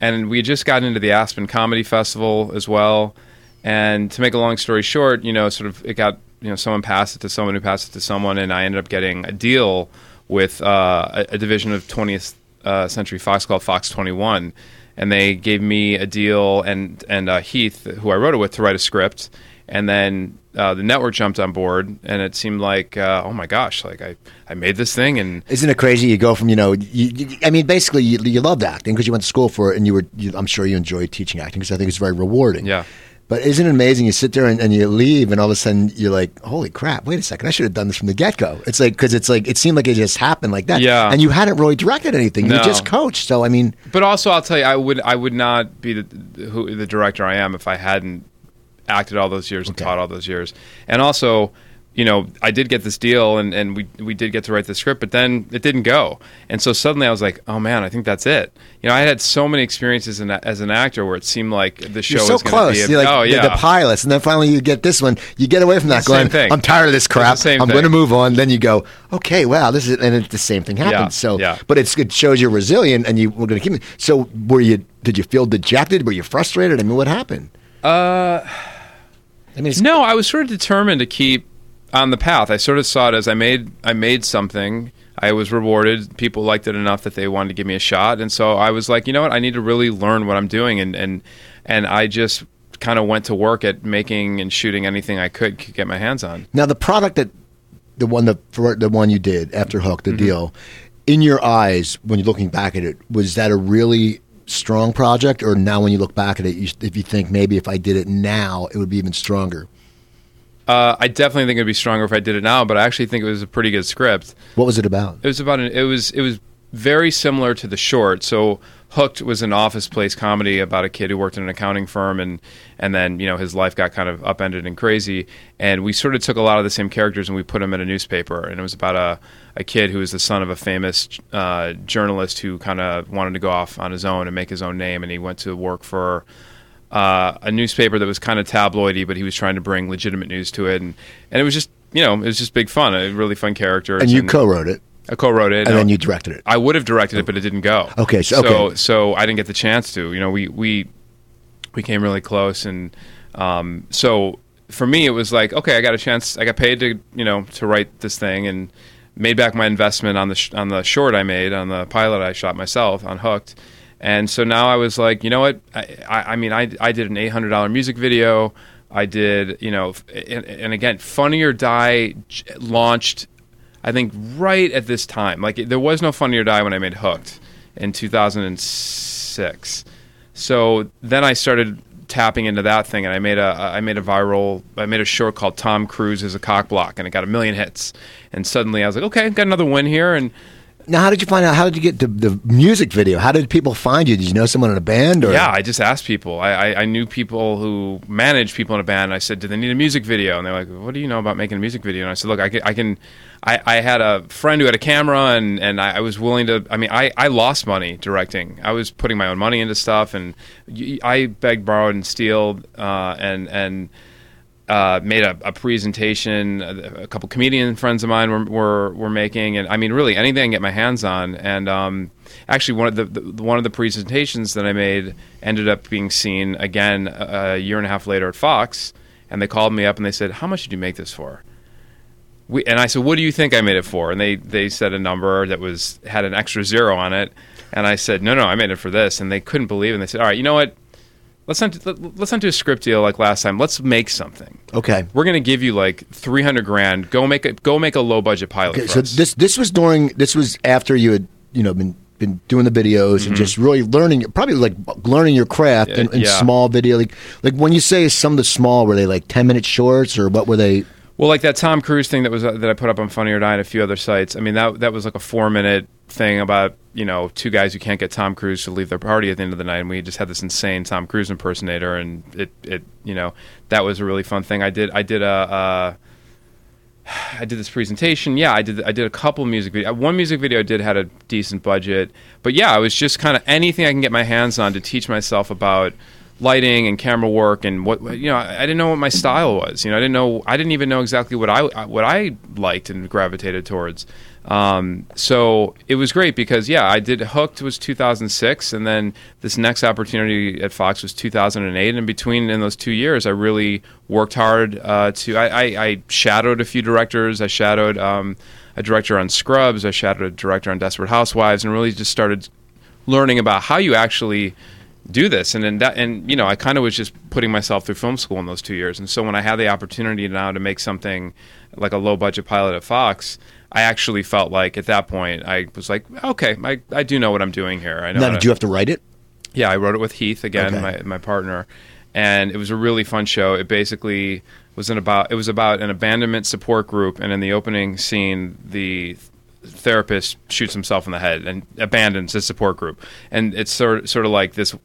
and we just got into the Aspen Comedy Festival as well. And to make a long story short, you know, sort of it got you know someone passed it to someone who passed it to someone, and I ended up getting a deal with uh, a, a, division of 20th uh, Century Fox called Fox 21, and they gave me a deal and and uh, Heath, who I wrote it with, to write a script, and then uh, the network jumped on board, and it seemed like, uh, oh my gosh, like I, I made this thing, and isn't it crazy? You go from you know, you, you, I mean, basically, you, you loved acting because you went to school for it, and you were, you, I'm sure you enjoyed teaching acting because I think it's very rewarding. Yeah. But isn't it amazing? You sit there and, and, you leave, and all of a sudden you're like, "Holy crap! Wait a second! I should have done this from the get go." It's like because it's like it seemed like it just happened like that. Yeah. And you hadn't really directed anything. No. You just coached. So I mean, but also I'll tell you, I would I would not be the who, the director I am if I hadn't acted all those years and taught all those years, and also. You know, I did get this deal, and, and we we did get to write the script, but then it didn't go, and so suddenly I was like, "Oh man, I think that's it." You know, I had so many experiences in, as an actor where it seemed like the show You're so was close. be. You're like oh yeah, the, pilots, and then finally you get this one. You get away from that, going, thing. "I'm tired of this crap. the I'm going to move on." Then you go, "Okay, wow, this is," and it, the same thing happens. Yeah, So, yeah. but it's, it shows you're resilient, and you we're going to keep. it. So, were you? Did you feel dejected? Were you frustrated? I mean, what happened? Uh, I mean, no, I was sort of determined to keep on the path. I sort of saw it as I made I made something. I was rewarded. People liked it enough that they wanted to give me a shot, and so I was like, you know what, I need to really learn what I'm doing, and and and I just kind of went to work at making and shooting anything I could, could get my hands on. now the product that the one the for the one you did after Hook, Mm-hmm. the deal, in your eyes when you're looking back at it, was that a really strong project, or now when you look back at it, you, if you think maybe if I did it now, it would be even stronger? Uh, I definitely think it'd be stronger if I did it now, but I actually think it was a pretty good script. What was it about? It was about an, it was it was very similar to the short. So Hooked was an office place comedy about a kid who worked in an accounting firm and and then you know his life got kind of upended and crazy. And we sort of took a lot of the same characters and we put them in a newspaper. And it was about a a kid who was the son of a famous uh, journalist who kind of wanted to go off on his own and make his own name. And he went to work for uh, a newspaper that was kind of tabloidy, but he was trying to bring legitimate news to it, and and it was just you know it was just big fun, a really fun character. And you co-wrote it, I co-wrote it, and then you directed it. I would have directed it, but it didn't go. Okay, so- so so I didn't get the chance to. You know, we we we came really close, and um, so for me, it was like, okay, I got a chance. I got paid to you know to write this thing, and made back my investment on the sh- on the short I made on the pilot I shot myself on Hooked. And so now I was like, you know what? I, I, I mean, I, I did an eight hundred dollar music video. I did, you know, and, and again, Funny or Die launched I think right at this time. Like there was no Funny or Die when I made Hooked in 2006. So then I started tapping into that thing, and I made a I made a viral I made a short called Tom Cruise is a cock block, and it got a million hits. And suddenly I was like, okay, I've got another win here, and Now, how did you find out? How did you get the, the music video? How did people find you? Did you know someone in a band? Or Yeah, I just asked people. I, I, I knew people who managed people in a band. And I said, "Do they need a music video?" And they're like, "What do you know about making a music video?" And I said, "Look, I can." I, can, I, I had a friend who had a camera, and, and I, was willing to. I mean, I, I lost money directing. I was putting my own money into stuff, and I begged, borrowed, and stealed, uh, and and uh, made a, a presentation. A, couple comedian friends of mine were, were were making, and I mean, really anything I can get my hands on. And um, actually, one of the, the one of the presentations that I made ended up being seen again a, a year and a half later at Fox. And they called me up and they said, "How much did you make this for?" We, and I said, "What do you think I made it for?" And they they said a number that was had an extra zero on it. And I said, "No, no, I made it for this." And they couldn't believe it. And they said, "All right, you know what? Let's not let, let's not do a script deal like last time. Let's make something." Okay. we're going to give you like 300 grand go make a go make a low budget pilot Okay, so us. this this was during this was after you had you know been been doing the videos and just really learning probably like learning your craft in, in Mm-hmm. yeah. small video like like when you say some of the small were they like 10 minute shorts or what were they well like that tom cruise thing that was uh, that i put up on funny or die and a few other sites i mean that that was like a four minute thing about you know two guys who can't get tom cruise to leave their party at the end of the night and we just had this insane tom cruise impersonator and it it you know that was a really fun thing i did i did a uh did this presentation. Yeah, I did. I did a couple music video. One music video I did had a decent budget, but yeah, I was just kind of anything I can get my hands on to teach myself about lighting and camera work and what you know. I, I didn't know what my style was. You know, I didn't know. I didn't even know exactly what I what I liked and gravitated towards. Um, so it was great because yeah, I did Hooked was 2006, and then this next opportunity at Fox was 2008. And between in those two years, I really worked hard uh, to. I, I, I shadowed a few directors. I shadowed um, a director on Scrubs. I shadowed a director on Desperate Housewives, and really just started learning about how you actually do this and then that and you know I kind of was just putting myself through film school in those two years and so when I had the opportunity now to make something like a low budget pilot at Fox I actually felt like at that point I was like okay I, I do know what I'm doing here I know now did to- you have to write it yeah, I wrote it with Heath again, Okay. my my partner, and it was a really fun show. It basically was an about it was about an abandonment support group, and in the opening scene, the therapist shoots himself in the head and abandons his support group, and it's sort sort of like this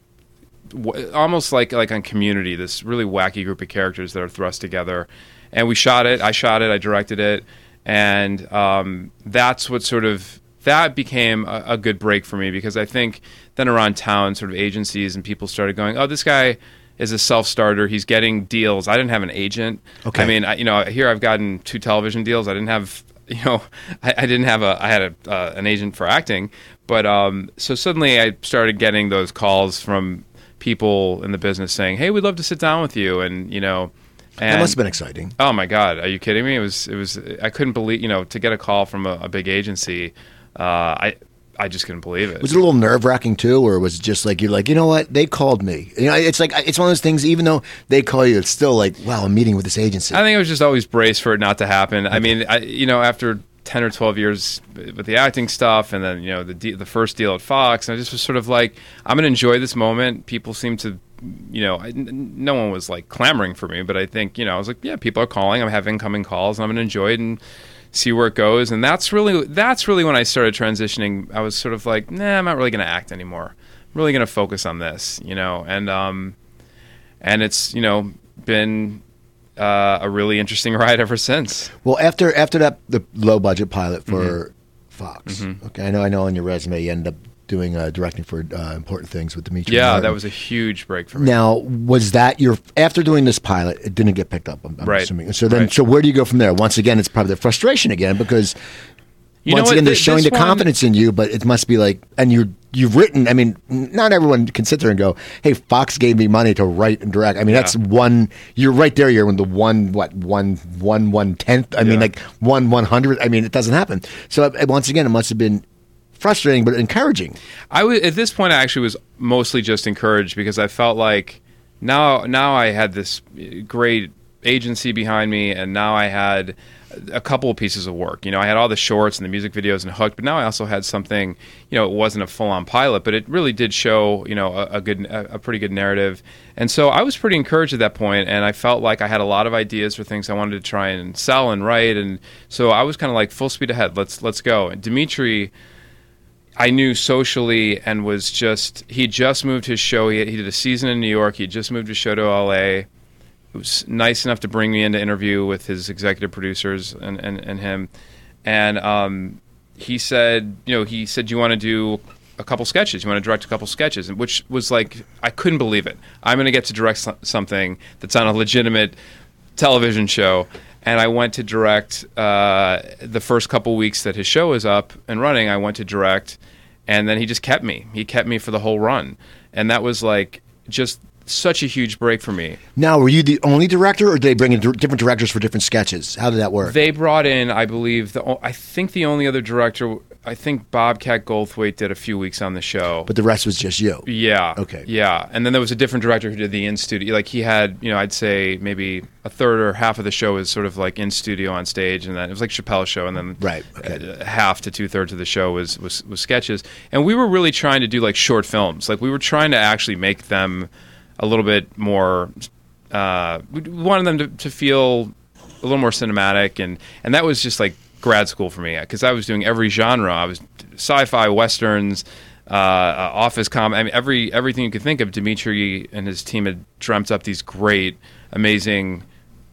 almost like like on Community, this really wacky group of characters that are thrust together. And we shot it. I shot it. I directed it, and um, that's what sort of that became a, a good break for me because I think then around town, sort of agencies and people started going, "Oh, this guy." is a self starter. He's getting deals. I didn't have an agent. Okay. I mean, I, you know, here I've gotten two television deals. I didn't have, [LAUGHS] you know, I, I didn't have a. I had a, uh, an agent for acting, but um, so suddenly I started getting those calls from people in the business saying, "Hey, we'd love to sit down with you," and you know. And, That must have been exciting. Oh my God! Are you kidding me? It was. It was. I couldn't believe. You know, to get a call from a, a big agency, uh, I. I just couldn't believe it. Was it a little nerve wracking too, or was it just like you're like, you know what? They called me. You know, it's like it's one of those things. Even though they call you, it's still like, wow, I'm meeting with this agency. I think I was just always braced for it not to happen. I mean, I, you know, after ten or twelve years with the acting stuff, and then you know the de- the first deal at Fox, and I just was sort of like, I'm gonna enjoy this moment. People seem to, you know, I, no one was like clamoring for me, but I think you know, I was like, yeah, people are calling. I'm having incoming calls, and I'm gonna enjoy it and see where it goes. And that's really that's really when I started transitioning. I was sort of like, nah, I'm not really gonna act anymore. I'm really gonna focus on this, you know, and um, and it's you know been uh, a really interesting [LAUGHS] ride ever since. well, after after that, the low budget pilot for Mm-hmm. Fox. Okay, I know. I know. On your resume, you end up doing uh, directing for uh, important things with Demetri. Yeah, Martin. that was a huge break for me. Now, was that your after doing this pilot? It didn't get picked up. I'm, I'm Right. assuming. So then, Right. so where do you go from there? Once again, it's probably the frustration again because You know once what? again they're Th- showing the one- confidence in you, but it must be like, and you you've written. I mean, not everyone can sit there and go, "Hey, Fox gave me money to write and direct." I mean, that's one. You're right there. You're in the one what one one one tenth. I mean, like one one hundred. I mean, it doesn't happen. So uh, once again, it must have been frustrating but encouraging. I was at this point. I actually was mostly just encouraged because I felt like now now I had this great agency behind me, and now I had a couple of pieces of work. You know, I had all the shorts and the music videos and hooked, but now I also had something. You know, it wasn't a full on pilot, but it really did show. You know, a, a good, a, a pretty good narrative, and so I was pretty encouraged at that point, and I felt like I had a lot of ideas for things I wanted to try and sell and write, and so I was kind of like full speed ahead. Let's let's go. And Demetri. I knew socially and was just he just moved his show. He, he did a season in New York. He just moved his show to L.A. It was nice enough to bring me in to interview with his executive producers and and, and him. And um, he said, you know, he said, "You want to do a couple sketches? You want to direct a couple sketches?" Which was like, I couldn't believe it. I'm going to get to direct something that's on a legitimate television show. And I went to direct uh, the first couple weeks that his show was up and running. I went to direct, and then he just kept me. He kept me for the whole run, and that was like just such a huge break for me. Now, were you the only director, or did they bring in different directors for different sketches? How did that work? They brought in, I believe, the o- I think the only other director, I think Bobcat Goldthwait did a few weeks on the show. but the rest was just you. Yeah. Okay. Yeah, and then there was a different director who did the in studio. Like he had, you know, I'd say maybe a third or half of the show was sort of like in studio on stage, and then it was like Chappelle's show, and then Right, okay. half to two thirds of the show was, was was sketches. And we were really trying to do like short films. Like we were trying to actually make them a little bit more. Uh, we wanted them to, to feel a little more cinematic, and and that was just like grad school for me because I was doing every genre. I was sci-fi, westerns, uh, uh, office com. I mean, every everything you could think of. Demetri and his team had dreamt up these great, amazing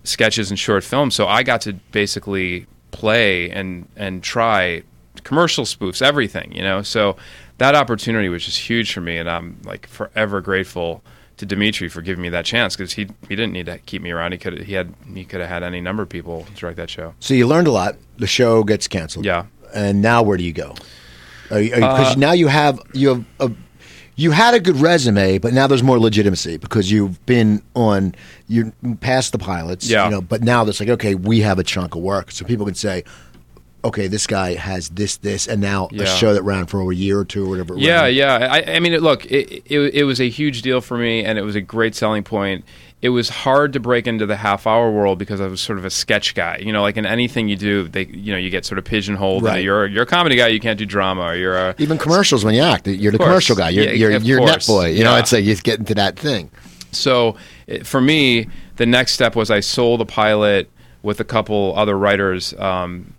sketches and short films. So I got to basically play and and try commercial spoofs, everything. You know, so that opportunity was just huge for me, and I'm like forever grateful to Demetri for giving me that chance because he he didn't need to keep me around. He could he had he could have had any number of people direct that show. So you learned a lot. The show gets canceled. Yeah. And now where do you go? Because uh, now you have you have a, you had a good resume, but now there's more legitimacy because you've been on you passed the pilots. Yeah. You know, but now it's like okay, we have a chunk of work, so people can say. Okay, this guy has this, this, and now Yeah. a show that ran for a year or two or whatever. it Yeah, ran. yeah. I, I mean, look, it, it it was a huge deal for me, and it was a great selling point. It was hard to break into the half hour world because I was sort of a sketch guy. You know, like in anything you do, they you know you get sort of pigeonholed. Right. You're you're a comedy guy, you can't do drama. You're a Even commercials when you act, you're the course. commercial guy. You're Yeah, you're, you're net boy. You know, Yeah. it's like you get into that thing. So for me, the next step was I sold a pilot with a couple other writers um,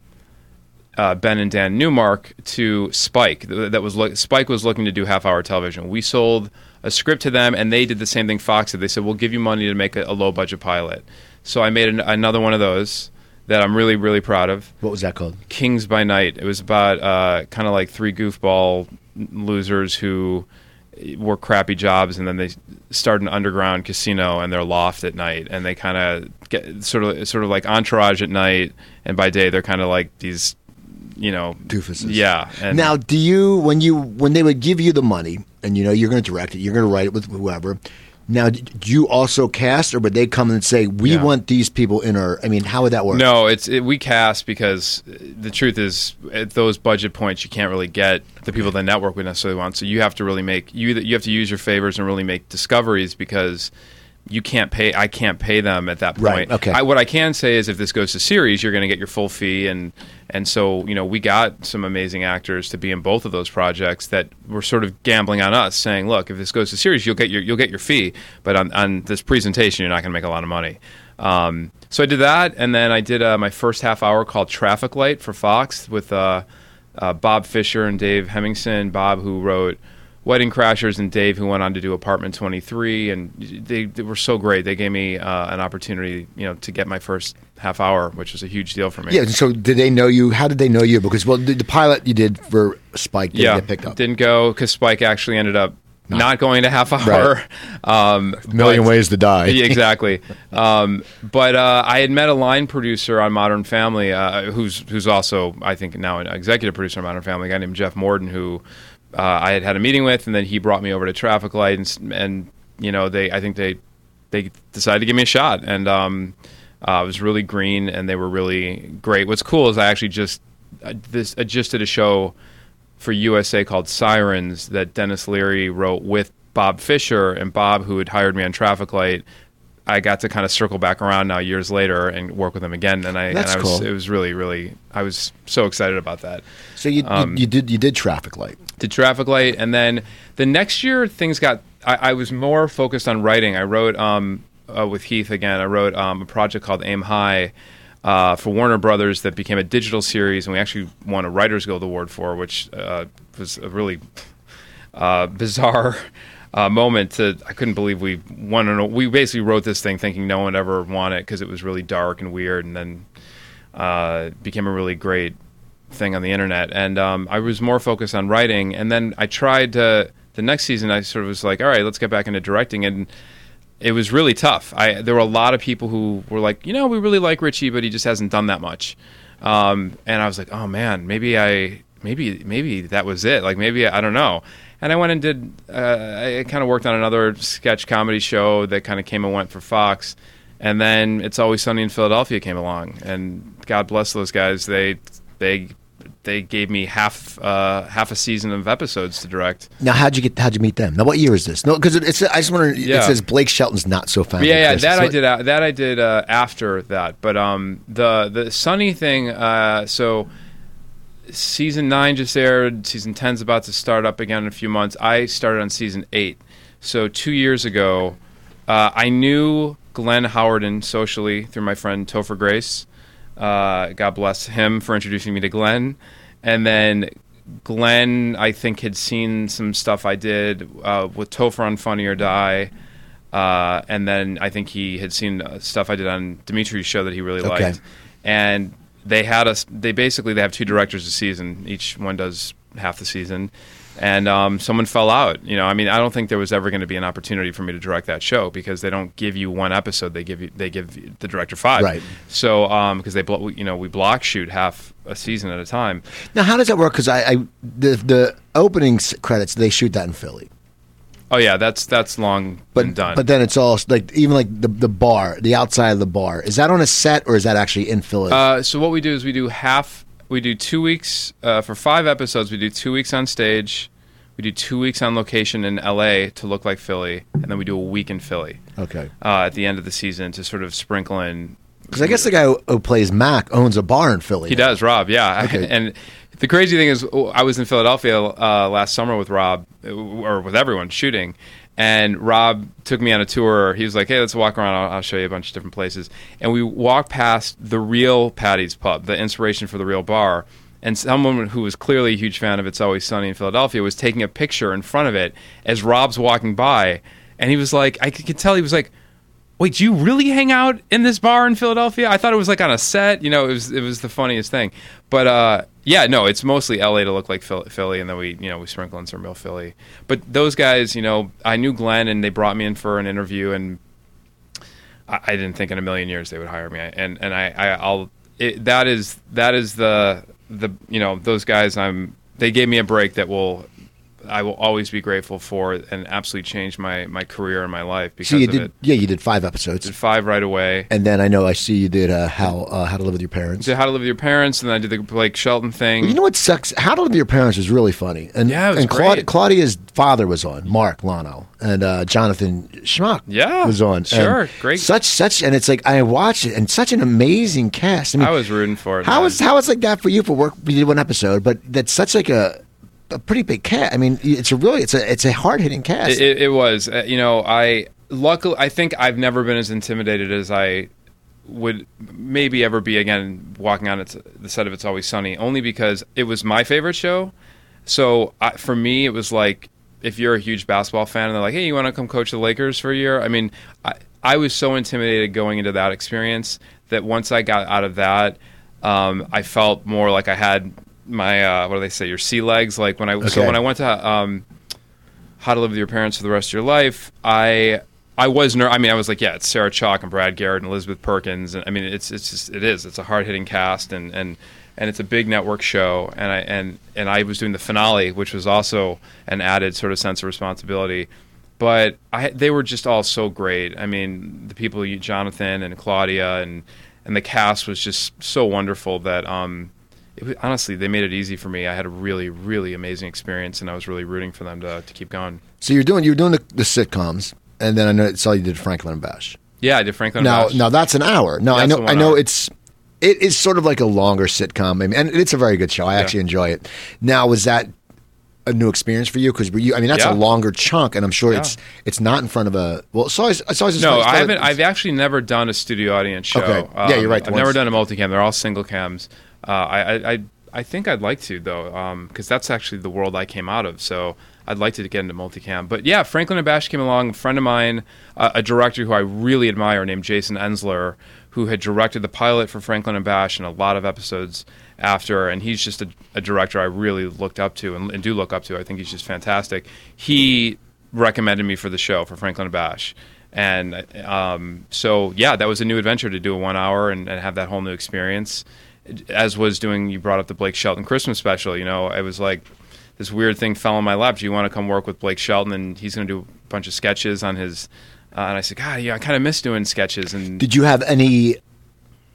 uh, Ben and Dan Newmark to Spike. That was lo- Spike was looking to do half hour television. We sold a script to them, and they did the same thing Fox did. They said, "We'll give you money to make a, a low budget pilot." So I made an, another one of those that I'm really really proud of. What was that called? Kings by Night. It was about uh, kind of like three goofball losers who work crappy jobs and then they start an underground casino in their loft at night and they kind of get sort of sort of like entourage at night and by day they're kind of like these you know doofuses. Yeah. And now, do you when you when they would give you the money and you know you're going to direct it, you're going to write it with whoever. Now, do you also cast, or would they come and say, "We yeah. want these people in our"? I mean, how would that work? No, it's it, we cast because the truth is, at those budget points, you can't really get the people the network would necessarily want. So you have to really make you you have to use your favors and really make discoveries because you can't pay i can't pay them at that point right, okay I, what i can say is if this goes to series you're going to get your full fee and and so you know we got some amazing actors to be in both of those projects that were sort of gambling on us saying look if this goes to series you'll get your you'll get your fee but on, on this presentation you're not going to make a lot of money um, so i did that and then i did uh, my first half hour called traffic light for fox with uh, uh, bob fisher and dave Hemingson. bob who wrote Wedding Crashers and Dave, who went on to do Apartment 23, and they, they were so great. They gave me uh, an opportunity, you know, to get my first half hour, which was a huge deal for me. Yeah. So, did they know you? How did they know you? Because well, the, the pilot you did for Spike didn't yeah, get picked up. Didn't go because Spike actually ended up not, not going to half hour. [LAUGHS] Right. Um, a million but, ways to die. yeah, [LAUGHS] exactly. Um, but uh, I had met a line producer on Modern Family, uh, who's who's also I think now an executive producer on Modern Family, a guy named Jeff Morton, who uh, I had had a meeting with, and then he brought me over to Traffic Light, and, and you know they I think they they decided to give me a shot, and um, uh, it was really green, and they were really great. What's cool is I actually just uh, this I just did a show for USA called Sirens that Denis Leary wrote with Bob Fisher, and Bob, who had hired me on Traffic Light, I got to kind of circle back around now years later and work with him again, and I, That's and I was cool. it was really really I was so excited about that. So you, um, you, you did you did traffic light, did traffic light, and then the next year things got. I, I was more focused on writing. I wrote um, uh, with Heath again. I wrote um, a project called Aim High. Uh, for Warner Brothers, that became a digital series, and we actually won a Writers Guild Award for, which uh, was a really uh, bizarre [LAUGHS] uh, moment to I couldn't believe we won. We basically wrote this thing thinking no one ever won it because it was really dark and weird, and then uh, became a really great thing on the internet. And um, I was more focused on writing, and then I tried to. The next season, I sort of was like, all right, let's get back into directing, and it was really tough. I there were a lot of people who were like, you know, we really like Richie, but he just hasn't done that much. Um, and I was like, oh man, maybe I maybe maybe that was it. Like maybe I don't know and I went and did. Uh, I kind of worked on another sketch comedy show that kind of came and went for Fox, and then It's Always Sunny in Philadelphia came along, and God bless those guys. They they they gave me half uh, half a season of episodes to direct. Now, how'd you get? How'd you meet them? Now, what year is this? No, because it's. I just wonder. Yeah. It says Blake Shelton's not so fast. Yeah, yeah. That I did. Uh, that I did uh, after that. But um, the the Sunny thing. Uh, so season nine just aired. Season 10's about to start up again in a few months. I started on season eight. So two years ago, uh, I knew Glenn Howerton socially through my friend Topher Grace. Uh, God bless him for introducing me to Glenn. And then Glenn, I think, had seen some stuff I did uh, with Topher on Funny or Die. Uh, and then I think he had seen uh, stuff I did on Demetri's show that he really okay. liked. And they had us. They basically they have two directors a season. Each one does half the season, and um, someone fell out. You know, I mean, I don't think there was ever going to be an opportunity for me to direct that show because they don't give you one episode. They give you they give the director five. Right. So because um, they you know we block shoot half a season at a time. Now, how does that work? Because I, I the the opening credits they shoot that in Philly. Oh yeah, that's that's long but, done. But then it's all like even like the the bar, the outside of the bar. Is that on a set or is that actually in Philly? Uh, so what we do is we do half. We do two weeks uh, for five episodes. We do two weeks on stage. We do two weeks on location in L.A. to look like Philly, and then we do a week in Philly. Okay. Uh, at the end of the season to sort of sprinkle in. Because I guess the guy who, who plays Mac owns a bar in Philly. He now. does, Rob. Yeah, Okay. [LAUGHS] and the crazy thing is, I was in Philadelphia uh, last summer with Rob, uh, or with everyone shooting, and Rob took me on a tour. He was like, "Hey, let's walk around. I'll, I'll, show you a bunch of different places." And we walked past the real Paddy's Pub, the inspiration for the real bar. and someone who was clearly a huge fan of It's Always Sunny in Philadelphia was taking a picture in front of it as Rob's walking by, and he was like, I could tell he was like, "Wait, do you really hang out in this bar in Philadelphia?" I thought it was like on a set. You know, it was it was the funniest thing. But uh, yeah, no, it's mostly LA to look like Philly, and then we you know we sprinkle in some real Philly. But those guys, you know, I knew Glenn, and they brought me in for an interview, and I, I didn't think in a million years they would hire me. And and I, I I'll it, that is that is the the you know those guys. I'm they gave me a break that will I will always be grateful for and absolutely changed my, my career and my life because So you of did, it. yeah, you did five episodes, Did five right away. and then I know I see you did uh, how uh, how to live with your parents. Did How to Live with Your Parents, and then I did the Blake Shelton thing. You know what sucks? How to live with your parents was really funny, and Yeah, it was and Claud- Claudia's father was on, Mark Lonow, and uh, Jonathan Schmock, Yeah, was on. sure, And great. Such such, and it's like I watched it, and such an amazing cast. I mean, I was rooting for it. how man. was how was like that for you for work? We did one episode, but that's such like a a pretty big cat. I mean, it's a really it's a it's a hard hitting cast. It, it, it was. Uh, you know, I luckily I think I've never been as intimidated as I would maybe ever be again walking on its, the set of It's Always Sunny, only because it was my favorite show. So I, for me, it was like if you're a huge basketball fan and they're like, "Hey, you want to come coach the Lakers for a year?" I mean, I, I was so intimidated going into that experience that once I got out of that, um, I felt more like I had my uh, what do they say, your sea legs. Like when I so when I went to um, how to Live with Your Parents for the Rest of Your Life, I I was ner- I mean, I was like, yeah, it's Sarah Chalke and Brad Garrett and Elizabeth Perkins, and I mean, it's it's just it is. It's a hard hitting cast, and and and it's a big network show, and I and and I was doing the finale, which was also an added sort of sense of responsibility. But I, they were just all so great. I mean, the people, Jonathan and Claudia, and and the cast was just so wonderful that um, it was, honestly they made it easy for me. I had a really, really amazing experience, and I was really rooting for them to to keep going. so you're doing you're doing the, the sitcoms, and then I know it's all you did Franklin and Bash. Yeah, I did Franklin. Now, Bash. now that's an hour. No, I know, I know hour. it's it is sort of like a longer sitcom, I mean, and it's a very good show. I actually enjoy it. Now, was that a new experience for you? Because you? I mean, that's Yeah. a longer chunk, and I'm sure Yeah. it's it's not in front of a. Well, it's always it's always No, it's I haven't. I've actually never done a studio audience show. Okay. Yeah, you're right, um, I've never done a multicam. They're all single cams. Uh, I, I, I, think I'd like to though, because that's actually the world I came out of. So I'd like to get into multicam. But yeah, Franklin and Bash came along. A friend of mine, uh, a director who I really admire, named Jason Ensler, who had directed the pilot for Franklin and Bash and a lot of episodes after, and he's just a, a director I really looked up to and, and do look up to. I think he's just fantastic. He recommended me for the show for Franklin and Bash. And um, so, yeah, that was a new adventure to do a one hour and, and have that whole new experience. As was doing, you brought up the Blake Shelton Christmas special. You know, I was like this weird thing fell in my lap. Do you want to come work with Blake Shelton? And he's going to do a bunch of sketches on his. Uh, and I said, God, yeah, I kind of miss doing sketches. And Did you have any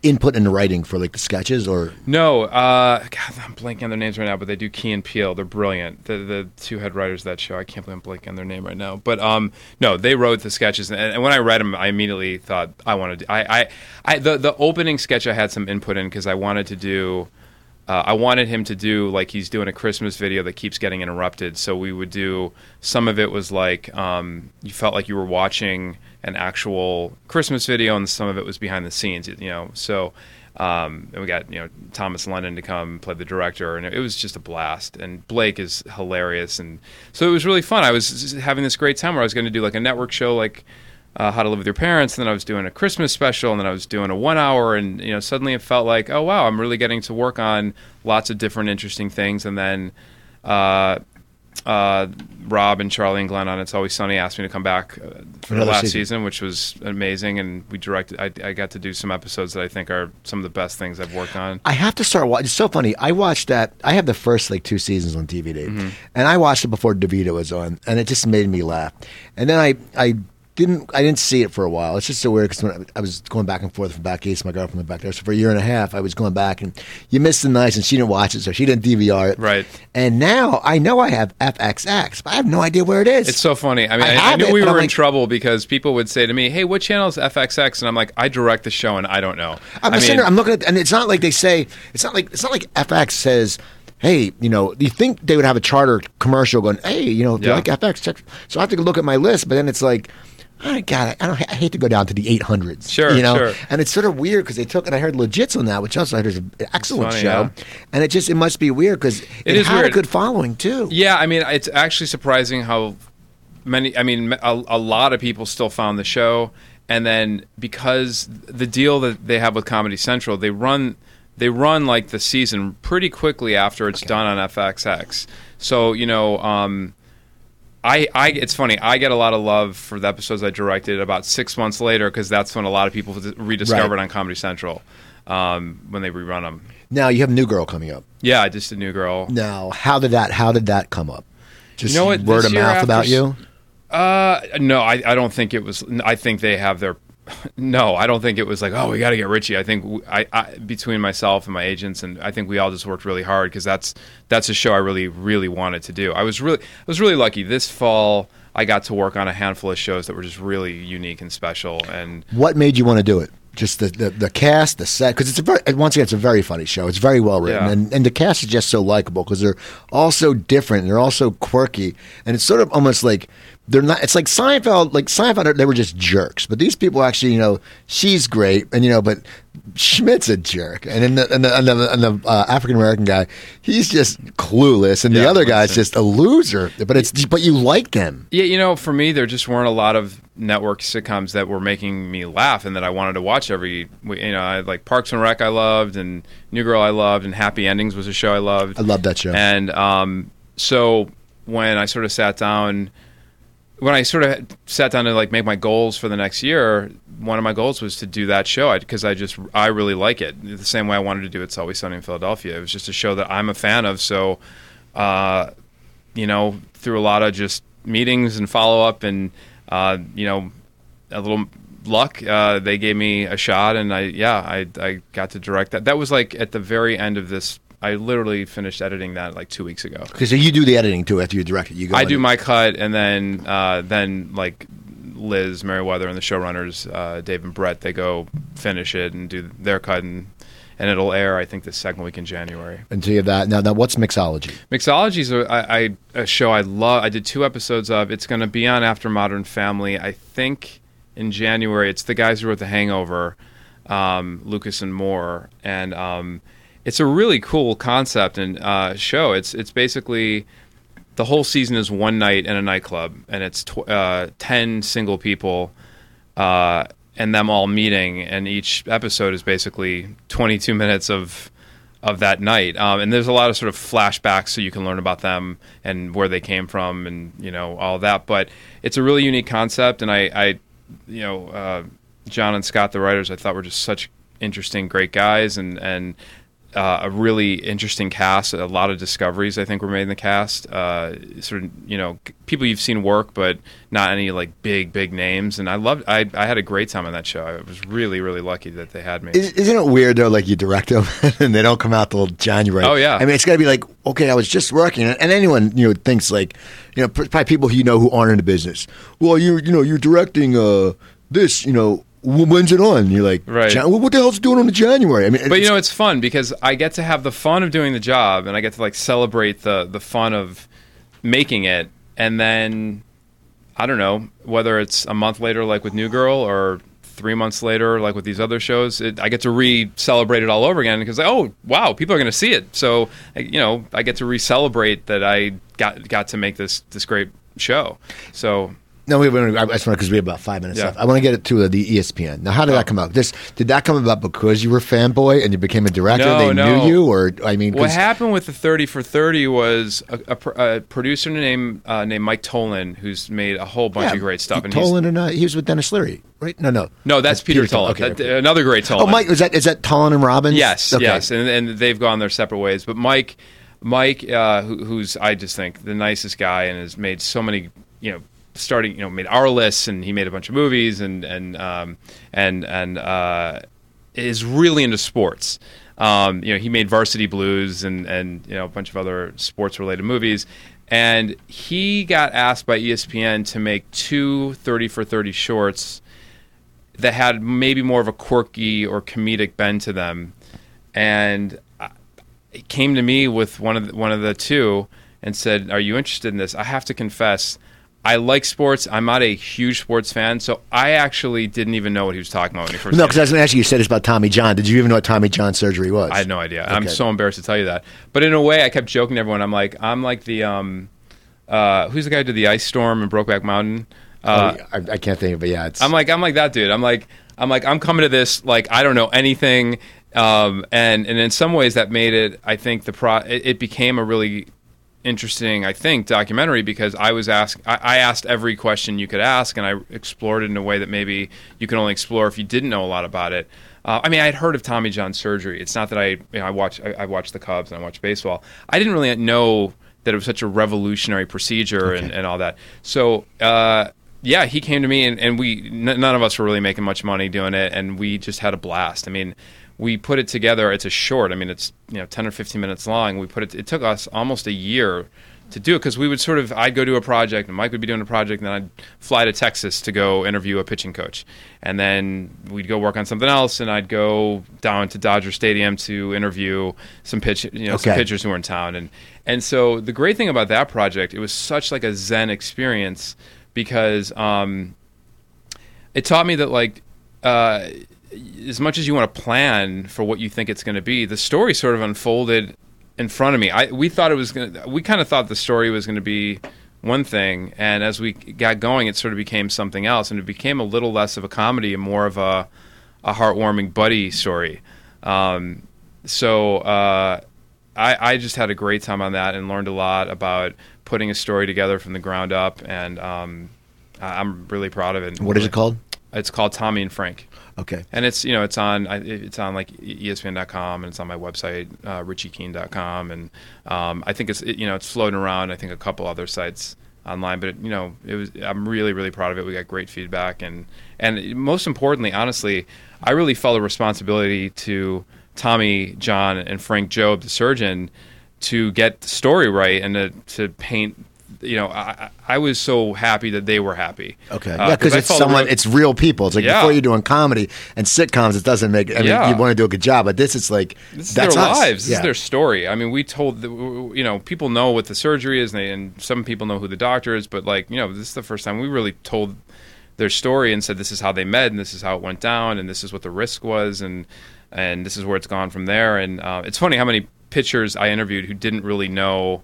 input in writing for like the sketches or? No, uh, God, I'm blanking on their names right now, but they do Key and Peele They're brilliant. The the two head writers of that show. I can't believe I'm blanking on their name right now. But um, no, they wrote the sketches, and, and when I read them, I immediately thought I wanted. To, I, I, I the the opening sketch I had some input in because I wanted to do. Uh, I wanted him to do like he's doing a Christmas video that keeps getting interrupted. So we would do some of it was like um, you felt like you were watching an actual Christmas video, and some of it was behind the scenes. You know, so um, and we got you know Thomas Lennon to come play the director, and it was just a blast. And Blake is hilarious, and so it was really fun. I was having this great time where I was going to do like a network show, like uh, How to Live with Your Parents, and then I was doing a Christmas special, and then I was doing a one hour, and you know suddenly it felt like, oh wow, I'm really getting to work on lots of different interesting things, and then. Uh, uh, Rob and Charlie and Glenn on It's Always Sunny asked me to come back uh, for the last season. season. which was amazing. And we directed. I, I got to do some episodes that I think are some of the best things I've worked on. I have to start watching. It's so funny. I watched that. I have the first like two seasons on DVD, Mm-hmm. and I watched it before DeVito was on, and it just made me laugh. And then I, I didn't, I didn't see it for a while. It's just so weird because when I was going back and forth from back east, my girlfriend lived back there. So for a year and a half, I was going back, and you missed the nights, and she didn't watch it, so she didn't DVR it. Right. And now I know I have FXX, but I have no idea where it is. It's so funny. I mean, I I, I, knew it, we I'm were in like- trouble because people would say to me, "Hey, what channel is FXX?" And I'm like, "I direct the show, and I don't know." I'm I mean, I'm looking at, and it's not like they say, it's not like it's not like FX says, hey, you know, you think they would have a charter commercial going, hey, you know, if you like FX, check. So I have to look at my list, but then it's like, I God, I, don't, I hate to go down to the 800s. Sure, you know, sure. and it's sort of weird because they took and I heard Legits on that, which also I heard is an excellent funny, show, yeah. and it just it must be weird because it, It is had a good following too. Yeah, I mean, it's actually surprising how many. I mean, a, a lot of people still found the show, and then because the deal that they have with Comedy Central, they run they run like the season pretty quickly after it's done on FXX. So you know. Um, I, I, it's funny. I get a lot of love for the episodes I directed about six months later because that's when a lot of people rediscovered Right. on Comedy Central um, when they rerun them. Now you have New Girl coming up. Yeah, I just a new girl. Now, how did that how did that come up? Just You know what? word of mouth after about you. Uh, no, I, I don't think it was. I think they have their. [LAUGHS] No, I don't think it was like, oh, we got to get Richie. I think w- I, I between myself and my agents, and I think we all just worked really hard because that's that's a show I really really wanted to do. I was really I was really lucky this fall. I got to work on a handful of shows that were just really unique and special, and What made you want to do it? Just the, the, the cast, the set, because it's a very once again it's a very funny show. It's very well written, Yeah. and, and the cast is just so likable because they're all so different. And they're all so quirky, and it's sort of almost like they're not. It's like Seinfeld. Like Seinfeld, they were just jerks, but these people actually, you know, she's great, and you know, but Schmidt's a jerk, and then the, and the, and the, and the uh, African American guy, he's just clueless, and the other guy's just a loser. But it's but you like them. Yeah, you know, for me, there just weren't a lot of network sitcoms that were making me laugh and that I wanted to watch every. You know, I like Parks and Rec, I loved, and New Girl, I loved, and Happy Endings was a show I loved. I love that show. And um, so when I sort of sat down, when I sort of sat down to like make my goals for the next year, one of my goals was to do that show because I just I really like it the same way I wanted to do It's Always Sunny in Philadelphia. It was just a show that I'm a fan of. So, uh, you know, through a lot of just meetings and follow up and uh, you know a little luck, uh, they gave me a shot, and I yeah I I got to direct that. That was like at the very end of this. I literally finished editing that like two weeks ago. Because you do the editing too after you direct it. You go. I do and- my cut, and then uh, then like Liz Meriwether and the showrunners, uh, Dave and Brett, they go finish it and do their cut, and and it'll air I think the second week in January. until you have that. Now, now what's mixology? Mixology is a, I, I, a show I love. I did two episodes of. It's going to be on after Modern Family. I think in January. It's the guys who wrote The Hangover, um, Lucas and Moore, and um, it's a really cool concept and uh, show. It's it's basically the whole season is one night in a nightclub, and it's tw- uh, ten single people. Uh, and them all meeting, and each episode is basically 22 minutes of of that night. Um, and there's a lot of sort of flashbacks, so you can learn about them and where they came from, and you know all that. But it's a really unique concept, and I, I you know, uh, John and Scott, the writers, I thought were just such interesting, great guys, and and uh, a really interesting cast. A lot of discoveries, I think, were made in the cast. Uh, sort of, you know, people you've seen work, but not any like big, big names. And I loved. I, I had a great time on that show. I was really, really lucky that they had me. Is, isn't it weird though? Like you direct them [LAUGHS] and they don't come out till January. Oh, yeah. I mean, it's got to be like, okay, I was just working, and anyone you know thinks like, you know, probably people who you know who aren't in the business. Well, you you know, you're directing uh this, you know. Wh- When's it on? You're like, Right. "Jan- what the hell's doing on the January? I mean, but you know it's fun because I get to have the fun of doing the job and I get to like celebrate the the fun of making it and then I don't know whether it's a month later like with New Girl or three months later like with these other shows it, I get to re-celebrate it all over again because like, oh wow people are going to see it so you know I get to re-celebrate that I got got to make this this great show so No, we, we, I just want because we have about five minutes Yeah. left. I want to get it to the ESPN. Now, how did Oh. that come out? This did that come about because you were fanboy and you became a director? No, they no. knew you, or I mean, what happened with the Thirty for Thirty was a, a, a producer named uh, named Mike Tollin, who's made a whole bunch yeah, of great stuff. And he's, Tolan and uh, he was with Denis Leary, right? No, no, no, that's, Peter, Tolan. Okay, That- okay. Another great Tolan. Oh, Mike, is that is that Tollin and Robbins? Yes, Okay. yes, and, and they've gone their separate ways. But Mike, Mike, uh, who, who's I just think the nicest guy, and has made so many, you know, starting, you know, made Arli$$, and he made a bunch of movies, and and um, and and uh, is really into sports. Um, you know, he made Varsity Blues and and you know a bunch of other sports related movies. And he got asked by ESPN to make two 30 for 30 shorts that had maybe more of a quirky or comedic bend to them, and I- it came to me with one of the, one of the two and said, "Are you interested in this?" I have to confess, I like sports. I'm not a huge sports fan, so I actually didn't even know what he was talking about when he first. No, because I was going to ask you. You said it's about Tommy John. Did you even know what Tommy John surgery was? I had no idea. I'm so embarrassed to tell you that. But in a way, I kept joking to everyone. I'm like, I'm like the um, uh, who's the guy who did the ice storm in Brokeback Mountain? Uh, Oh, I, I can't think of it. Yeah, it's. I'm like I'm like that dude. I'm like I'm like I'm coming to this like I don't know anything. Um, and and in some ways that made it. I think the pro. It, it became a really interesting. I think documentary because I was asked. I, I asked every question you could ask, and I explored it in a way that maybe you can only explore if you didn't know a lot about it. Uh, I mean, I had heard of Tommy John surgery. It's not that I you know, I watch I, I watched the Cubs and I watched baseball. I didn't really know that it was such a revolutionary procedure and, and all that. So. Uh, yeah, he came to me, and, and we n- none of us were really making much money doing it, and we just had a blast. I mean, we put it together. It's a short. I mean, it's you know ten or fifteen minutes long. We put it. It took us almost a year to do it because we would sort of. I'd go do a project, and Mike would be doing a project, and then I'd fly to Texas to go interview a pitching coach, and then we'd go work on something else, and I'd go down to Dodger Stadium to interview some pitch, you know, some pitchers who were in town, and and so the great thing about that project, it was such like a zen experience because um, it taught me that like uh, as much as you want to plan for what you think it's going to be, the story sort of unfolded in front of me. I we thought it was going to we kind of thought the story was going to be one thing and as we got going it sort of became something else and it became a little less of a comedy and more of a a heartwarming buddy story. Um, so uh, I, I just had a great time on that and learned a lot about putting a story together from the ground up, and um, I'm really proud of it. what is it called? It's called Tommy and Frank, Okay. and it's you know it's on it's on like ESPN.com and it's on my website uh, RichieKeen.com, and um, I think it's it, you know it's floating around. I think a couple other sites online, but it, you know it was I'm really really proud of it. We got great feedback, and and most importantly, honestly, I really felt a responsibility to Tommy, John, and Frank Jobe, the surgeon, to get the story right and to, to paint. You know, I, I was so happy that they were happy. Okay. Uh, yeah, because it's someone. real- it's real people. It's like Yeah. before you're doing comedy and sitcoms, it doesn't make. I mean, Yeah. you want to do a good job, but this is like This is their us. lives. This is their story. I mean, we told the, you know people know what the surgery is, and, they, and some people know who the doctor is. But like you know, this is the first time we really told their story and said this is how they met, and this is how it went down, and this is what the risk was, and and this is where it's gone from there. And uh, it's funny how many pitchers I interviewed who didn't really know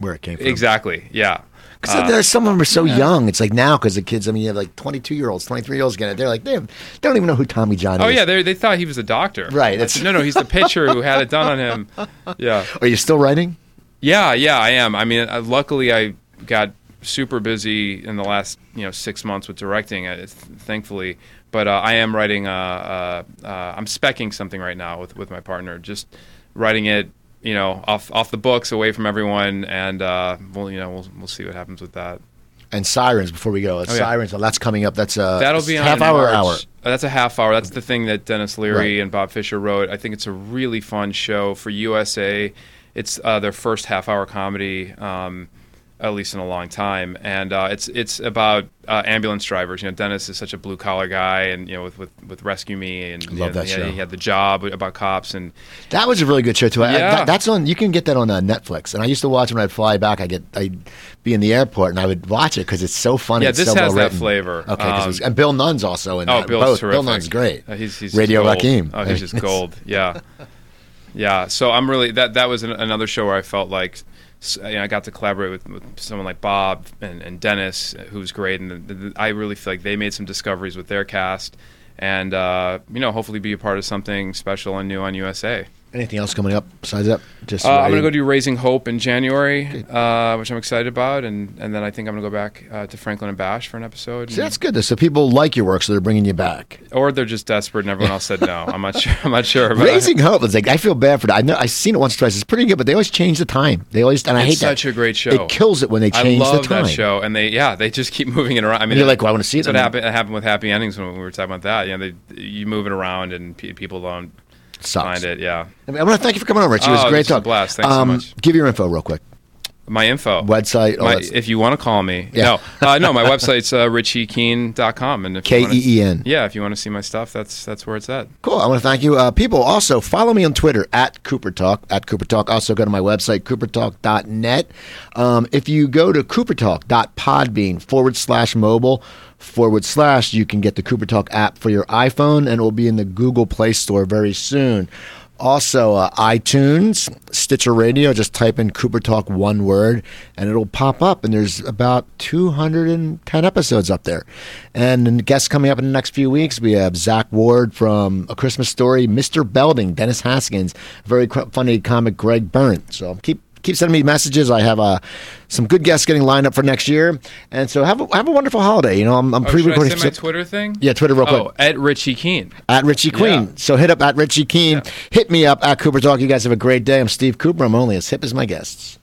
where it came from. exactly. Yeah. Because Uh, there's some of them are so young. It's like now because the kids. I mean, you have like 22 year olds, 23 year olds getting it. They're like they, have, they don't even know who Tommy John Oh is. yeah, they they thought he was a doctor. Right, that's- no, no, he's the pitcher who had it done on him. [LAUGHS] Yeah. Are you still writing? Yeah, yeah, I am. I mean, uh, luckily I got super busy in the last you know six months with directing, uh, th- thankfully. But uh, I am writing. Uh, uh, uh, I'm specking something right now with with my partner, just writing it. You know, off off the books, away from everyone, and uh, we'll you know we'll we'll see what happens with that. And Sirens. Before we go, Oh, yeah. Sirens. Well, that's coming up. That's uh, That'll be half hour. Hour. That's a half hour. That's the thing that Denis Leary Right. and Bob Fisher wrote. I think it's a really fun show for USA. It's uh, their first half hour comedy, um, at least in a long time, and uh, it's it's about uh, ambulance drivers. You know, Dennis is such a blue collar guy, and you know, with with, with Rescue Me, and Love that he, had, show. he had the job about cops, and That was a really good show too. I- Yeah. that- that's on. You can get that on uh, Netflix. And I used to watch when I'd fly back. I get I'd be in the airport and I would watch it because it's so funny. Yeah, this so has well that flavor. Okay, Um, was- and Bill Nunn's also in Oh, that. Bill's Both. terrific. Bill Nunn's great. Uh, he's, he's Radio. Raheem. Oh, he's just gold. [LAUGHS] Yeah, yeah. So I'm really that. That was an, another show where I felt like you know, I got to collaborate with, with someone like Bob and, and Dennis, uh, who's great, and the, the, I really feel like they made some discoveries with their cast, and uh, you know, hopefully be a part of something special and new on USA. Anything else coming up besides that? Just Uh, I'm going to go do Raising Hope in January, uh, which I'm excited about, and, and then I think I'm going to go back uh, to Franklin and Bash for an episode. See, that's good. So people like your work, so they're bringing you back. or they're just desperate, and everyone else said no. I'm not sure. I'm not sure. Raising Hope is like I feel bad for that. I know I've seen it once or twice. It's pretty good, but they always change the time. They always and I hate It's that. such a great show. It kills it when they I change the time. that show, and they yeah they just keep [LAUGHS] moving it around. I mean, you're like, well, I wanna see it. That's what happened, happened with Happy Endings when we were talking about that. You know, they you move it around and pe- people don't Sucks. find it. Yeah. I, want to thank you for coming on, Rich. It was Oh, great talk. blast. Thanks so um, much. Give your info real quick. My info. Website, My, if you want to call me. Yeah. No, uh, no. My [LAUGHS] website's uh, richiekeen.com. And if you wanna- K-E-E-N. Yeah, if you want to see my stuff, that's that's where it's at. Cool. I want to thank you. Uh, people, also follow me on Twitter at Cooper Talk. At Cooper Talk. Also go to my website, coopertalk.net. Um, if you go to coopertalk.podbean forward slash mobile forward slash, you can get the Cooper Talk app for your iPhone, and it will be in the Google Play Store very soon. Also, uh, iTunes, Stitcher Radio, just type in Cooper Talk one word and it'll pop up. And there's about 210 episodes up there. And guests coming up in the next few weeks, we have Zack Ward from A Christmas Story, Mr. Belding, Dennis Haskins, very funny comic Greg Byrne. So keep keep sending me messages. I have uh, some good guests getting lined up for next year. And so have a, have a wonderful holiday. You know, I'm, I'm Oh, should I pre-recording say my Twitter thing? Yeah, Twitter real quick. Oh, at Richie Keen. at Richie Keen. Yeah. So hit up at Richie Keen. Hit me up at Cooper Talk. You guys have a great day. I'm Steve Cooper. I'm only as hip as my guests.